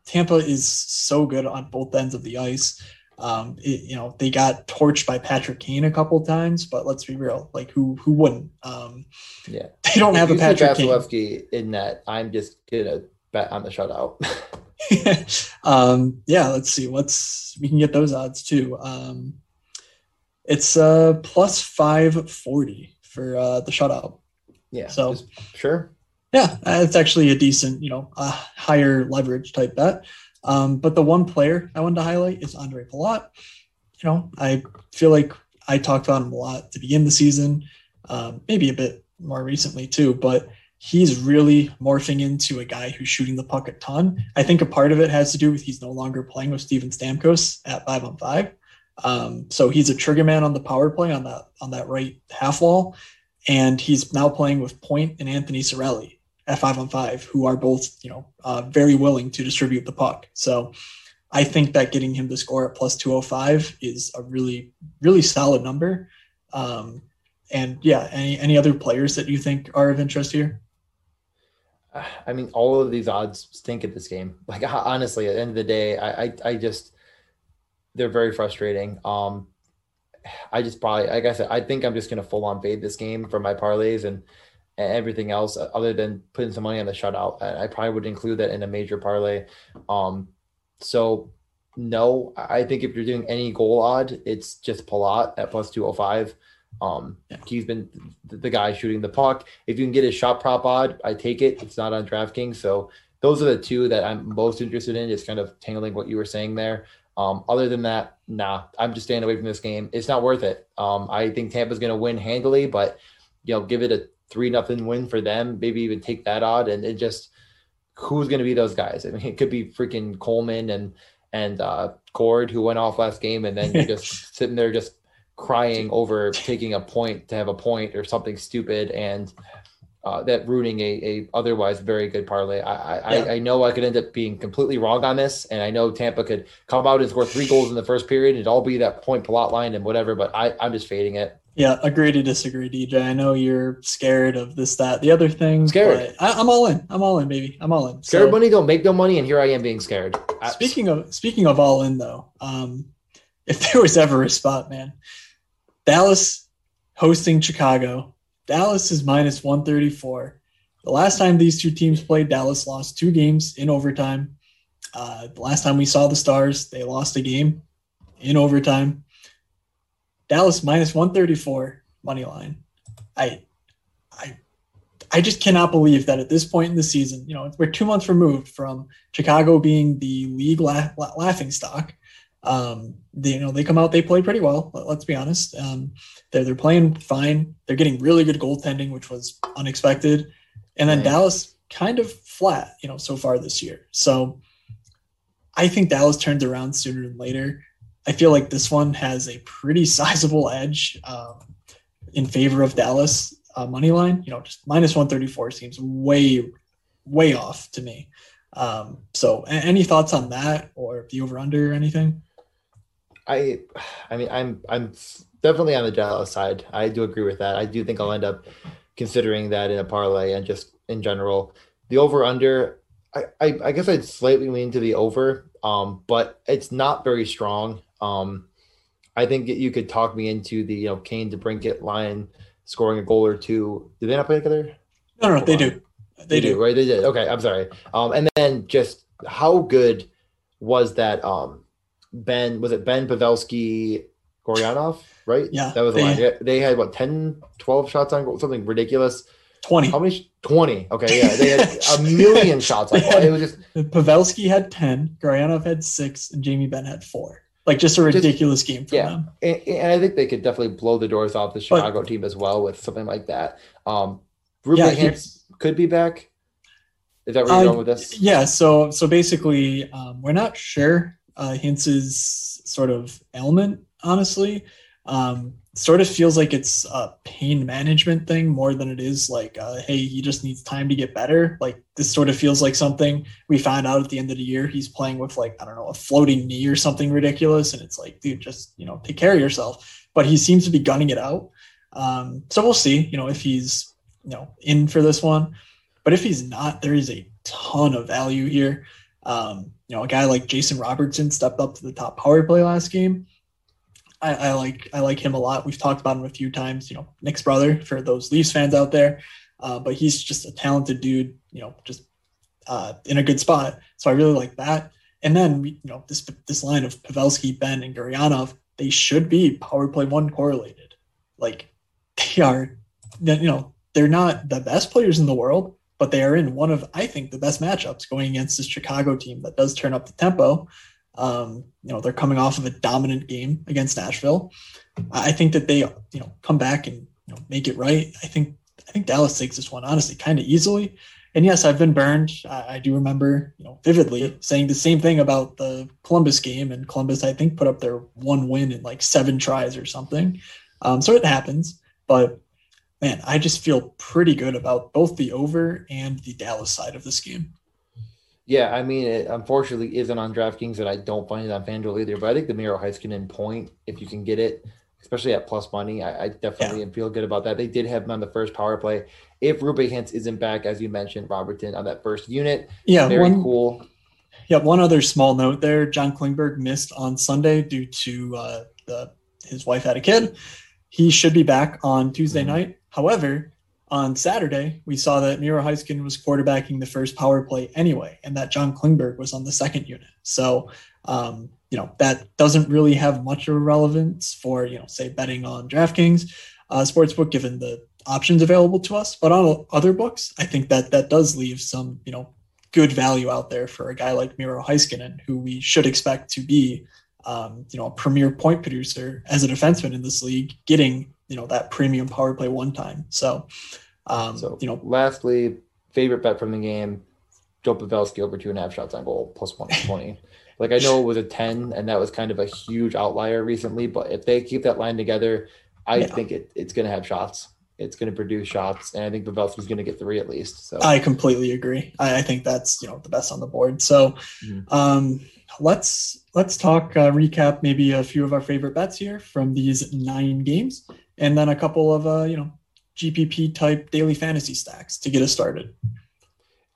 Tampa is so good on both ends of the ice. Um, it, you know, they got torched by Patrick Kane a couple times, but let's be real, like who who wouldn't? Um, yeah, they don't have a Patrick Kane in that. I'm just gonna bet on the shutout. um, yeah, let's see. What's we can get those odds too. Um, it's uh plus five forty for uh the shutout. Yeah. So sure. Yeah, it's actually a decent, you know, a higher leverage type bet. Um, but the one player I wanted to highlight is Andre Palat. You know, I feel like I talked about him a lot to begin the season, um, maybe a bit more recently too, but he's really morphing into a guy who's shooting the puck a ton. I think a part of it has to do with he's no longer playing with Steven Stamkos at five on five. Um, so he's a trigger man on the power play on that on that right half wall, and he's now playing with Point and Anthony Cirelli at five on five, who are both, you know, uh, very willing to distribute the puck. So I think that getting him to score at plus 205 is a really, really solid number. Um, and yeah, any, any other players that you think are of interest here? I mean, all of these odds stink at this game. Like honestly, at the end of the day, I, I, I just they're very frustrating. Um, I just probably, like I said, I think I'm just gonna full on fade this game for my parlays and everything else other than putting some money on the shutout. I, I probably would include that in a major parlay. Um, so no, I think if you're doing any goal odd, it's just Palat at plus 205. Um, he's been the guy shooting the puck. If you can get his shot prop odd, I take it. It's not on DraftKings, so those are the two that I'm most interested in. Just kind of tangling what you were saying there. Um, other than that, nah, I'm just staying away from this game. It's not worth it. Um, I think Tampa's going to win handily, but you know, give it a three nothing win for them. Maybe even take that odd, and it just who's going to be those guys? I mean, it could be freaking Coleman and and uh, Cord who went off last game, and then you're just sitting there just crying over taking a point to have a point or something stupid and uh, that ruining a, a otherwise very good parlay. I, yeah. I, I know I could end up being completely wrong on this, and I know Tampa could come out and score three goals in the first period. And it'd all be that point plot line and whatever, but I, I'm just fading it. Yeah, agree to disagree, DJ. I know you're scared of this, that, the other thing. Scared. I, am all in. I'm all in, baby. I'm all in. Scared so, money don't make no money, and here I am being scared. Speaking of speaking of all in though, um, if there was ever a spot, man, Dallas hosting Chicago. Dallas is minus 134. The last time these two teams played, Dallas lost two games in overtime. Uh, the last time we saw the Stars, they lost a game in overtime. Dallas minus 134 money line. I, I, I just cannot believe that at this point in the season, you know, we're two months removed from Chicago being the league la- laughing stock um, they, you know, they come out, they play pretty well. Let's be honest. Um, they're they're playing fine. They're getting really good goaltending, which was unexpected. And then right. Dallas kind of flat, you know, so far this year. So I think Dallas turns around sooner than later. I feel like this one has a pretty sizable edge um, in favor of Dallas uh, money line. You know, just minus one thirty four seems way, way off to me. Um, so, any thoughts on that or the over under or anything? I, I mean, I'm I'm definitely on the Dallas side. I do agree with that. I do think I'll end up considering that in a parlay and just in general. The over under, I, I, I guess I'd slightly lean to the over, um, but it's not very strong. Um, I think you could talk me into the you know Kane DeBrincat line scoring a goal or two. Do they not play together? No, no, they do. They, they do. do. right? They did. Okay, I'm sorry. Um, and then just how good was that? Um, Benn was it Benn Pavelski Gurianov, right? Yeah. That was the line. They had what 10, 12 shots on goal, something ridiculous. 20. How many? 20. Okay, yeah. They had a million shots on goal. It was just Pavelski had 10, Gurianov had six, and Jamie Benn had four. Like just a ridiculous just, game for yeah. them. And, and, I think they could definitely blow the doors off the Chicago but, team as well with something like that. Um Ruben yeah, could be back. Is that where you're uh, going with this? Yeah. So so basically, um, we're not sure uh, Hintz's sort of ailment, honestly. Um, sort of feels like it's a pain management thing more than it is like, uh, hey, he just needs time to get better. Like this sort of feels like something we found out at the end of the year. He's playing with like I don't know a floating knee or something ridiculous, and it's like, dude, just you know take care of yourself. But he seems to be gunning it out. Um, so we'll see. You know if he's you know in for this one, but if he's not, there is a ton of value here. Um, you know, a guy like Jason Robertson stepped up to the top power play last game. I, I, like I like him a lot. We've talked about him a few times. You know, Nick's brother for those Leafs fans out there, uh, but he's just a talented dude. You know, just uh, in a good spot. So I really like that. And then you know this this line of Pavelski, Benn, and Gurianov, they should be power play one correlated. Like they are, you know, they're not the best players in the world, but they are in one of, I think, the best matchups going against this Chicago team that does turn up the tempo. Um, you know, they're coming off of a dominant game against Nashville. I think that they, you know, come back and you know, make it right. I think I think Dallas takes this one honestly kind of easily. And yes, I've been burned. I, I, do remember, you know, vividly saying the same thing about the Columbus game, and Columbus, I think, put up their one win in like seven tries or something. Um, so it happens, but man, I just feel pretty good about both the over and the Dallas side of this game. Yeah, I mean, it unfortunately isn't on DraftKings, and I don't find it on FanDuel either. But I think the Miro Heiskanen point, if you can get it, especially at plus money. I, I definitely yeah. feel good about that. They did have him on the first power play. If Roope Hintz isn't back, as you mentioned, Robertson on that first unit, yeah, very one, cool. Yeah, one other small note there: John Klingberg missed on Sunday due to uh, the his wife had a kid. He should be back on Tuesday mm-hmm. night. However, on Saturday, we saw that Miro Heiskanen was quarterbacking the first power play anyway, and that John Klingberg was on the second unit. So, um, you know, that doesn't really have much of a relevance for, you know, say betting on DraftKings uh, Sportsbook, given the options available to us. But on other books, I think that that does leave some, you know, good value out there for a guy like Miro Heiskanen, who we should expect to be, um, you know, a premier point producer as a defenseman in this league, getting you know that premium power play one time. So, um, so you know, lastly, favorite bet from the game: Joe Pavelski over two and a half shots on goal plus one twenty. like I know it was a ten, and that was kind of a huge outlier recently. But if they keep that line together, I yeah. think it, it's going to have shots. It's going to produce shots, and I think Pavelski's going to get three at least. So I completely agree. I, I think that's you know the best on the board. So, mm-hmm. um, let's let's talk uh, recap maybe a few of our favorite bets here from these nine games and then a couple of uh, you know GPP type daily fantasy stacks to get us started.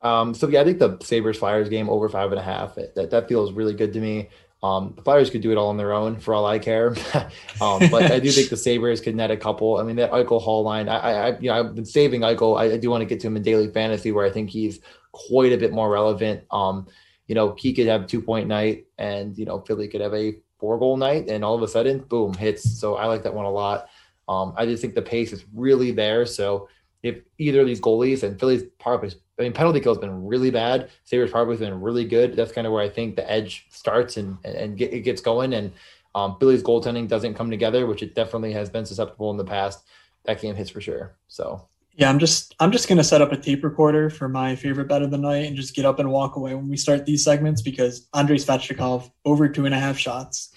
Um, so yeah, I think the Sabres Flyers game over five and a half it, that that feels really good to me. Um, the Flyers could do it all on their own for all I care, um, but I do think the Sabres could net a couple. I mean that Eichel Hall line, I, I, you know I've been saving Eichel. I, I do want to get to him in daily fantasy where I think he's quite a bit more relevant. Um, you know he could have two point night, and you know Philly could have a four goal night, and all of a sudden, boom, hits. So I like that one a lot. Um, I just think the pace is really there. So if either of these goalies and Philly's power play, I mean, penalty kill has been really bad. Sabres power play has been really good. That's kind of where I think the edge starts and and get, it gets going. And um, Philly's goaltending doesn't come together, which it definitely has been susceptible in the past. That game hits for sure. So yeah, I'm just I'm just gonna set up a tape recorder for my favorite bet of the night and just get up and walk away when we start these segments because Andrei Svechnikov over two and a half shots.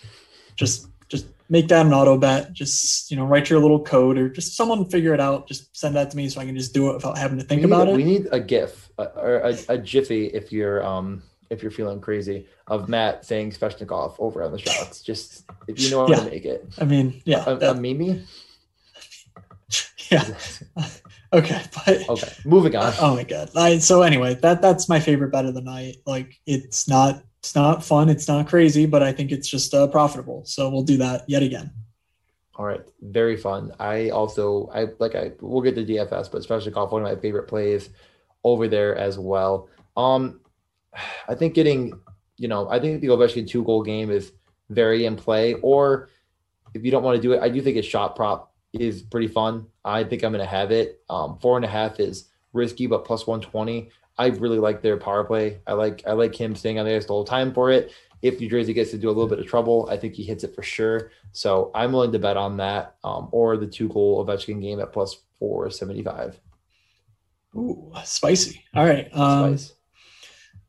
Just make that an auto bet. Just you know, write your little code or just someone figure it out. Just send that to me so I can just do it without having to think need, about it. We need a GIF or a, a, Jiffy if you're um if you're feeling crazy of Matt saying Svechnikov over on the shots. Just if you know how yeah. to make it. I mean, yeah, a, that, a meme. Yeah. okay, but okay, moving on. Oh my god. I, so anyway, that that's my favorite bet of the night. Like it's not it's not fun. It's not crazy, but I think it's just uh, profitable. So we'll do that yet again. All right, very fun. I also I like I we'll get to DFS, but especially golf one of my favorite plays over there as well. Um, I think getting you know I think the Ovechkin two goal game is very in play. Or if you don't want to do it, I do think a shot prop is pretty fun. I think I'm going to have it. Um, four and a half is risky, but plus 120. I really like their power play. I like I like him staying on the ice the whole time for it. If New Jersey gets to do a little bit of trouble, I think he hits it for sure. So I'm willing to bet on that, um, or the two goal Ovechkin game at plus four seventy five. Ooh, spicy! All right. Um, Spice.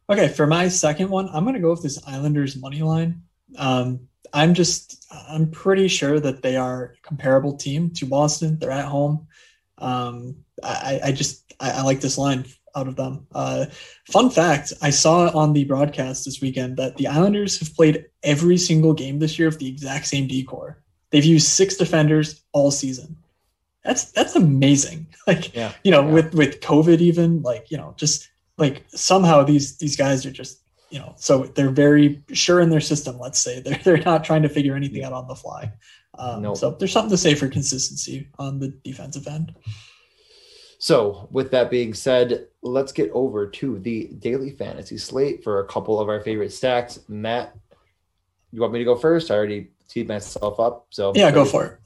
Okay, for my second one, I'm going to go with this Islanders money line. Um, I'm just I'm pretty sure that they are a comparable team to Boston. They're at home. Um, I, I just I, I like this line out of them. Uh, fun fact I saw on the broadcast this weekend that the Islanders have played every single game this year with the exact same decor. They've used six defenders all season. That's that's amazing. Like yeah, you know, yeah. with with COVID even like you know just like somehow these these guys are just you know so they're very sure in their system. Let's say they're they're not trying to figure anything out on the fly. Um, nope. So there's something to say for consistency on the defensive end. So, with that being said, let's get over to the daily fantasy slate for a couple of our favorite stacks. Matt, you want me to go first? I already teed myself up. So, yeah, go for it.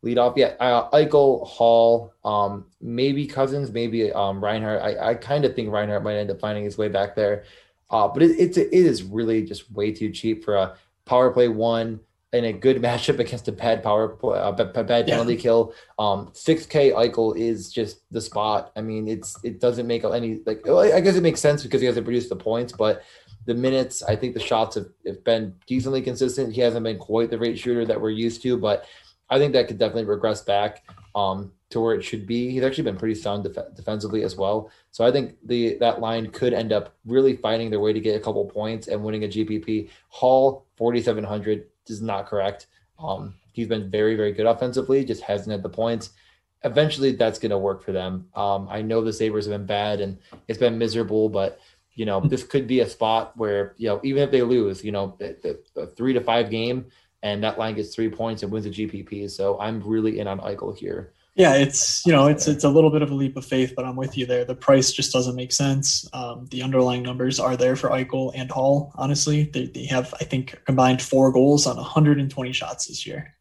Lead off, yeah. Uh, Eichel, Hall, um, maybe Cozens, maybe um, Reinhart. I, I kind of think Reinhart might end up finding his way back there. Uh, but it, it's it is really just way too cheap for a power play one in a good matchup against a bad power play, uh, bad penalty yeah. kill. Um, 6K Eichel is just the spot. I mean, it's it doesn't make any like I guess it makes sense because he hasn't produced the points, but the minutes, I think the shots have, have been decently consistent. He hasn't been quite the rate shooter that we're used to, but I think that could definitely regress back um, to where it should be. He's actually been pretty sound def- defensively as well. So I think the that line could end up really fighting their way to get a couple points and winning a GPP. Hall 4700 is not correct. Um, He's been very, very good offensively, just hasn't had the points. Eventually, that's going to work for them. Um, I know the Sabres have been bad and it's been miserable, but you know, this could be a spot where, you know, even if they lose, you know, the, the, the three to five game and that line gets three points and wins a GPP. So I'm really in on Eichel here. Yeah, it's you know it's it's a little bit of a leap of faith, but I'm with you there. The price just doesn't make sense. Um, the underlying numbers are there for Eichel and Hall. Honestly, they, they have I think combined four goals on 120 shots this year.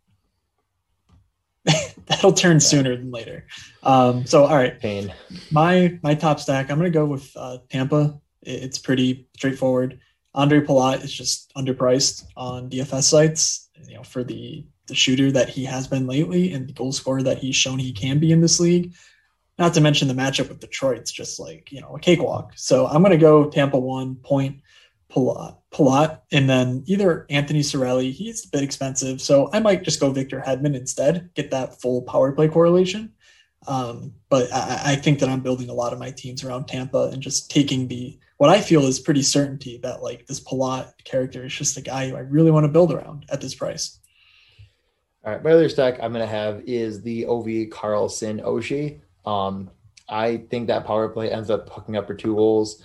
That'll turn yeah. sooner than later. Um, so all right, pain. My my top stack. I'm gonna go with uh, Tampa. It's pretty straightforward. Andre Palat is just underpriced on DFS sites. You know, for the the shooter that he has been lately and the goal scorer that he's shown he can be in this league. Not to mention the matchup with Detroit. It's just like, you know, a cakewalk. So I'm going to go Tampa one point Palat, Palat, and then either Anthony Cirelli. He's a bit expensive. So I might just go Victor Hedman instead, get that full power play correlation. Um, but I, I think that I'm building a lot of my teams around Tampa and just taking the what I feel is pretty certainty that like this Palat character is just a guy who I really want to build around at this price. All right, my other stack I'm going to have is the Ovi Carlson Oshie. Um, I think that power play ends up hooking up for two goals,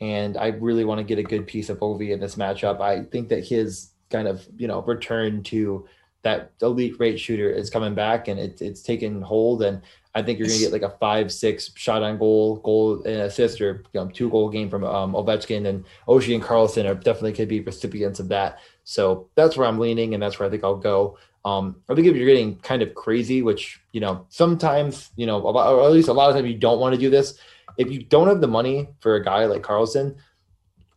and I really want to get a good piece of Ovi in this matchup. I think that his kind of you know return to that elite rate shooter is coming back, and it, it's taken hold. And I think you're going to get like a five, six shot on goal, goal and assist, or you know, two goal game from um, Ovechkin and Oshie and Carlson are definitely could be recipients of that. So that's where I'm leaning, and that's where I think I'll go. Um, I think if you're getting kind of crazy, which you know sometimes you know, or at least a lot of times you don't want to do this. If you don't have the money for a guy like Carlson,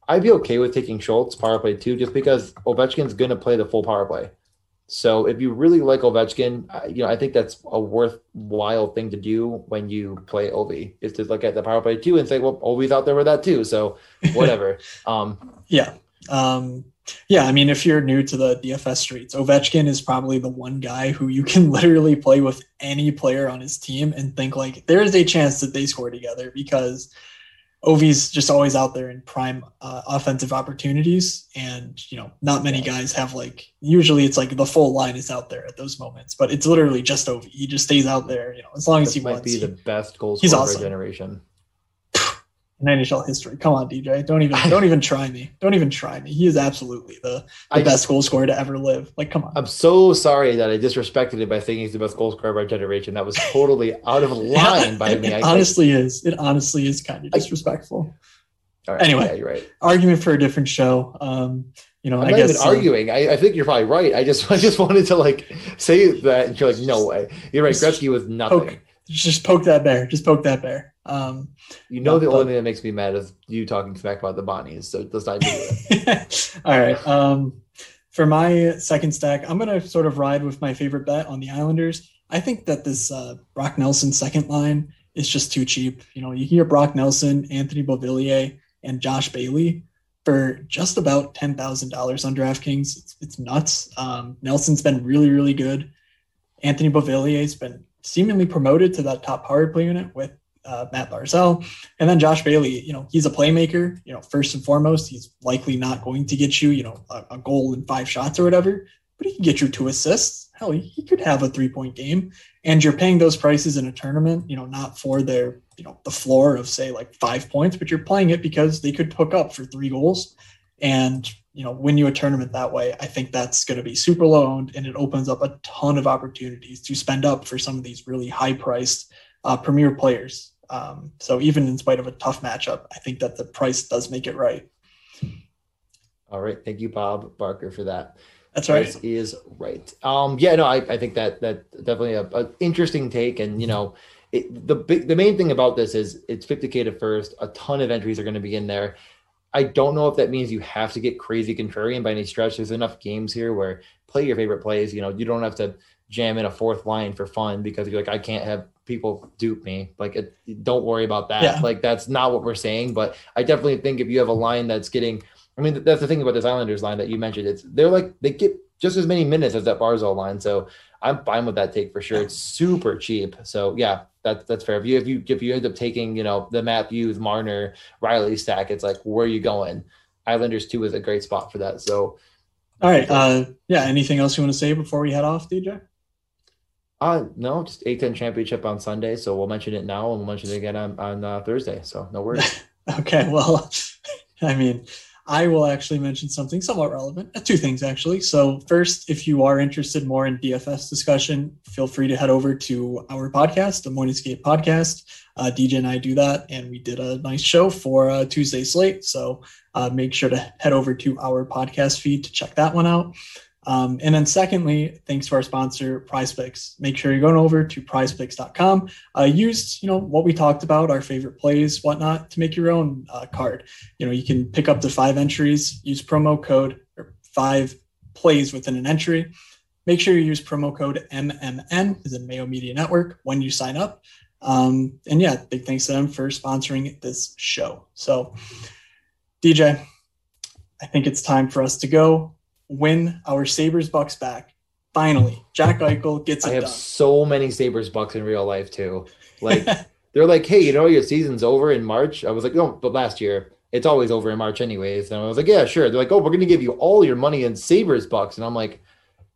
I'd be okay with taking Schultz power play too, just because Ovechkin's going to play the full power play. So if you really like Ovechkin, you know I think that's a worthwhile thing to do when you play Ovi is to look at the power play too and say, well, Ovi's out there with that too, so whatever. um, yeah. Um, yeah, I mean, if you're new to the DFS streets, Ovechkin is probably the one guy who you can literally play with any player on his team and think like there is a chance that they score together because Ovi's just always out there in prime uh, offensive opportunities, and you know, not many guys have like. Usually, it's like the full line is out there at those moments, but it's literally just Ovi. He just stays out there, you know, as long this as he might wants. be the best goal scorer awesome. generation in NHL history. Come on, DJ. Don't even don't even try me. Don't even try me. He is absolutely the, the I, best goal scorer to ever live. Like, come on. I'm so sorry that I disrespected it by saying he's the best goal scorer of our generation. That was totally out of line by me. It honestly is. It honestly is kind of disrespectful. All right. Anyway, yeah, you're right. Argument for a different show. Um, you know, I'm I not guess even arguing. Uh, I, I, think you're probably right. I just I just wanted to like say that, and you're like, no way. You're right. Gretzky was nothing. Poke, just poke that bear. Just poke that bear. Um, you know, the but, only thing that makes me mad is you talking smack about the Bonnies. So let's not do it. All right. Um, for my second stack, I'm going to sort of ride with my favorite bet on the Islanders. I think that this uh, Brock Nelson second line is just too cheap. You know, you can hear Brock Nelson, Anthony Beauvillier, and Josh Bailey for just about ten thousand dollars on DraftKings. It's, it's nuts. Um, Nelson's been really, really good. Anthony Beauvillier's been seemingly promoted to that top power play unit with uh, Matt Barzal. And then Josh Bailey, you know, he's a playmaker. You know, first and foremost, he's likely not going to get you, you know, a, a goal in five shots or whatever, but he can get you two assists. Hell, he, he could have a three point game. And you're paying those prices in a tournament, you know, not for their, you know, the floor of say like five points, but you're playing it because they could hook up for three goals and, you know, win you a tournament that way. I think that's going to be super low owned and it opens up a ton of opportunities to spend up for some of these really high priced uh, premier players um, so even in spite of a tough matchup, I think that the price does make it right. All right, thank you, Bob Barker, for that. That's right. Price is right. Um, yeah, no, I, I think that that definitely a, a interesting take, and you know, it, the big the main thing about this is it's 50k to first. A ton of entries are going to be in there. I don't know if that means you have to get crazy contrarian by any stretch. There's enough games here where play your favorite plays. You know, you don't have to jam in a fourth line for fun because you're like, I can't have people dupe me. Like, it, don't worry about that. Yeah. Like, that's not what we're saying. But I definitely think if you have a line that's getting, I mean, that's the thing about this Islanders line that you mentioned. It's they're like they get just as many minutes as that Barzal line. So I'm fine with that take for sure. It's super cheap. So yeah, that's that's fair. If you if you if you end up taking you know the Matthews, Marner, Rielly stack, it's like where are you going? Islanders two is a great spot for that. So All right. Uh, yeah. Anything else you want to say before we head off, DJ? Uh, no, just A10 championship on Sunday. So we'll mention it now and we'll mention it again on, on uh, Thursday. So no worries. okay. Well, I mean, I will actually mention something somewhat relevant. Uh, two things, actually. So, first, if you are interested more in DFS discussion, feel free to head over to our podcast, the Morning Skate podcast. Uh, DJ and I do that, and we did a nice show for uh, Tuesday slate. So, uh, make sure to head over to our podcast feed to check that one out. Um, and then secondly, thanks to our sponsor, PrizePicks. Make sure you're going over to prizepicks.com. Uh, use, you know, what we talked about, our favorite plays, whatnot, to make your own uh, card. You know, you can pick up the five entries, use promo code or five plays within an entry. Make sure you use promo code MMN, is in Mayo Media Network, when you sign up. Um, and yeah, big thanks to them for sponsoring this show. So, DJ, I think it's time for us to go win our Sabres Bucks back. Finally, Jack Eichel gets it I have done. so many Sabres Bucks in real life too. Like they're like, hey, you know, your season's over in March. I was like, no, but last year it's always over in March anyways. And I was like, yeah, sure. They're like, oh, we're gonna give you all your money in Sabres Bucks, and I'm like,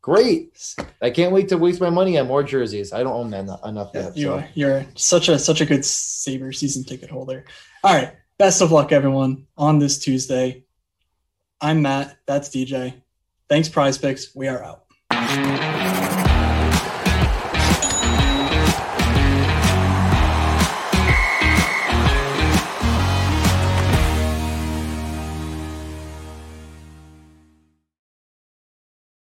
great. I can't wait to waste my money on more jerseys. I don't own that enough yet. you so. are, you're such a such a good Saber season ticket holder. All right, best of luck, everyone, on this Tuesday. I'm Matt. That's DJ. Thanks, PrizePicks. We are out.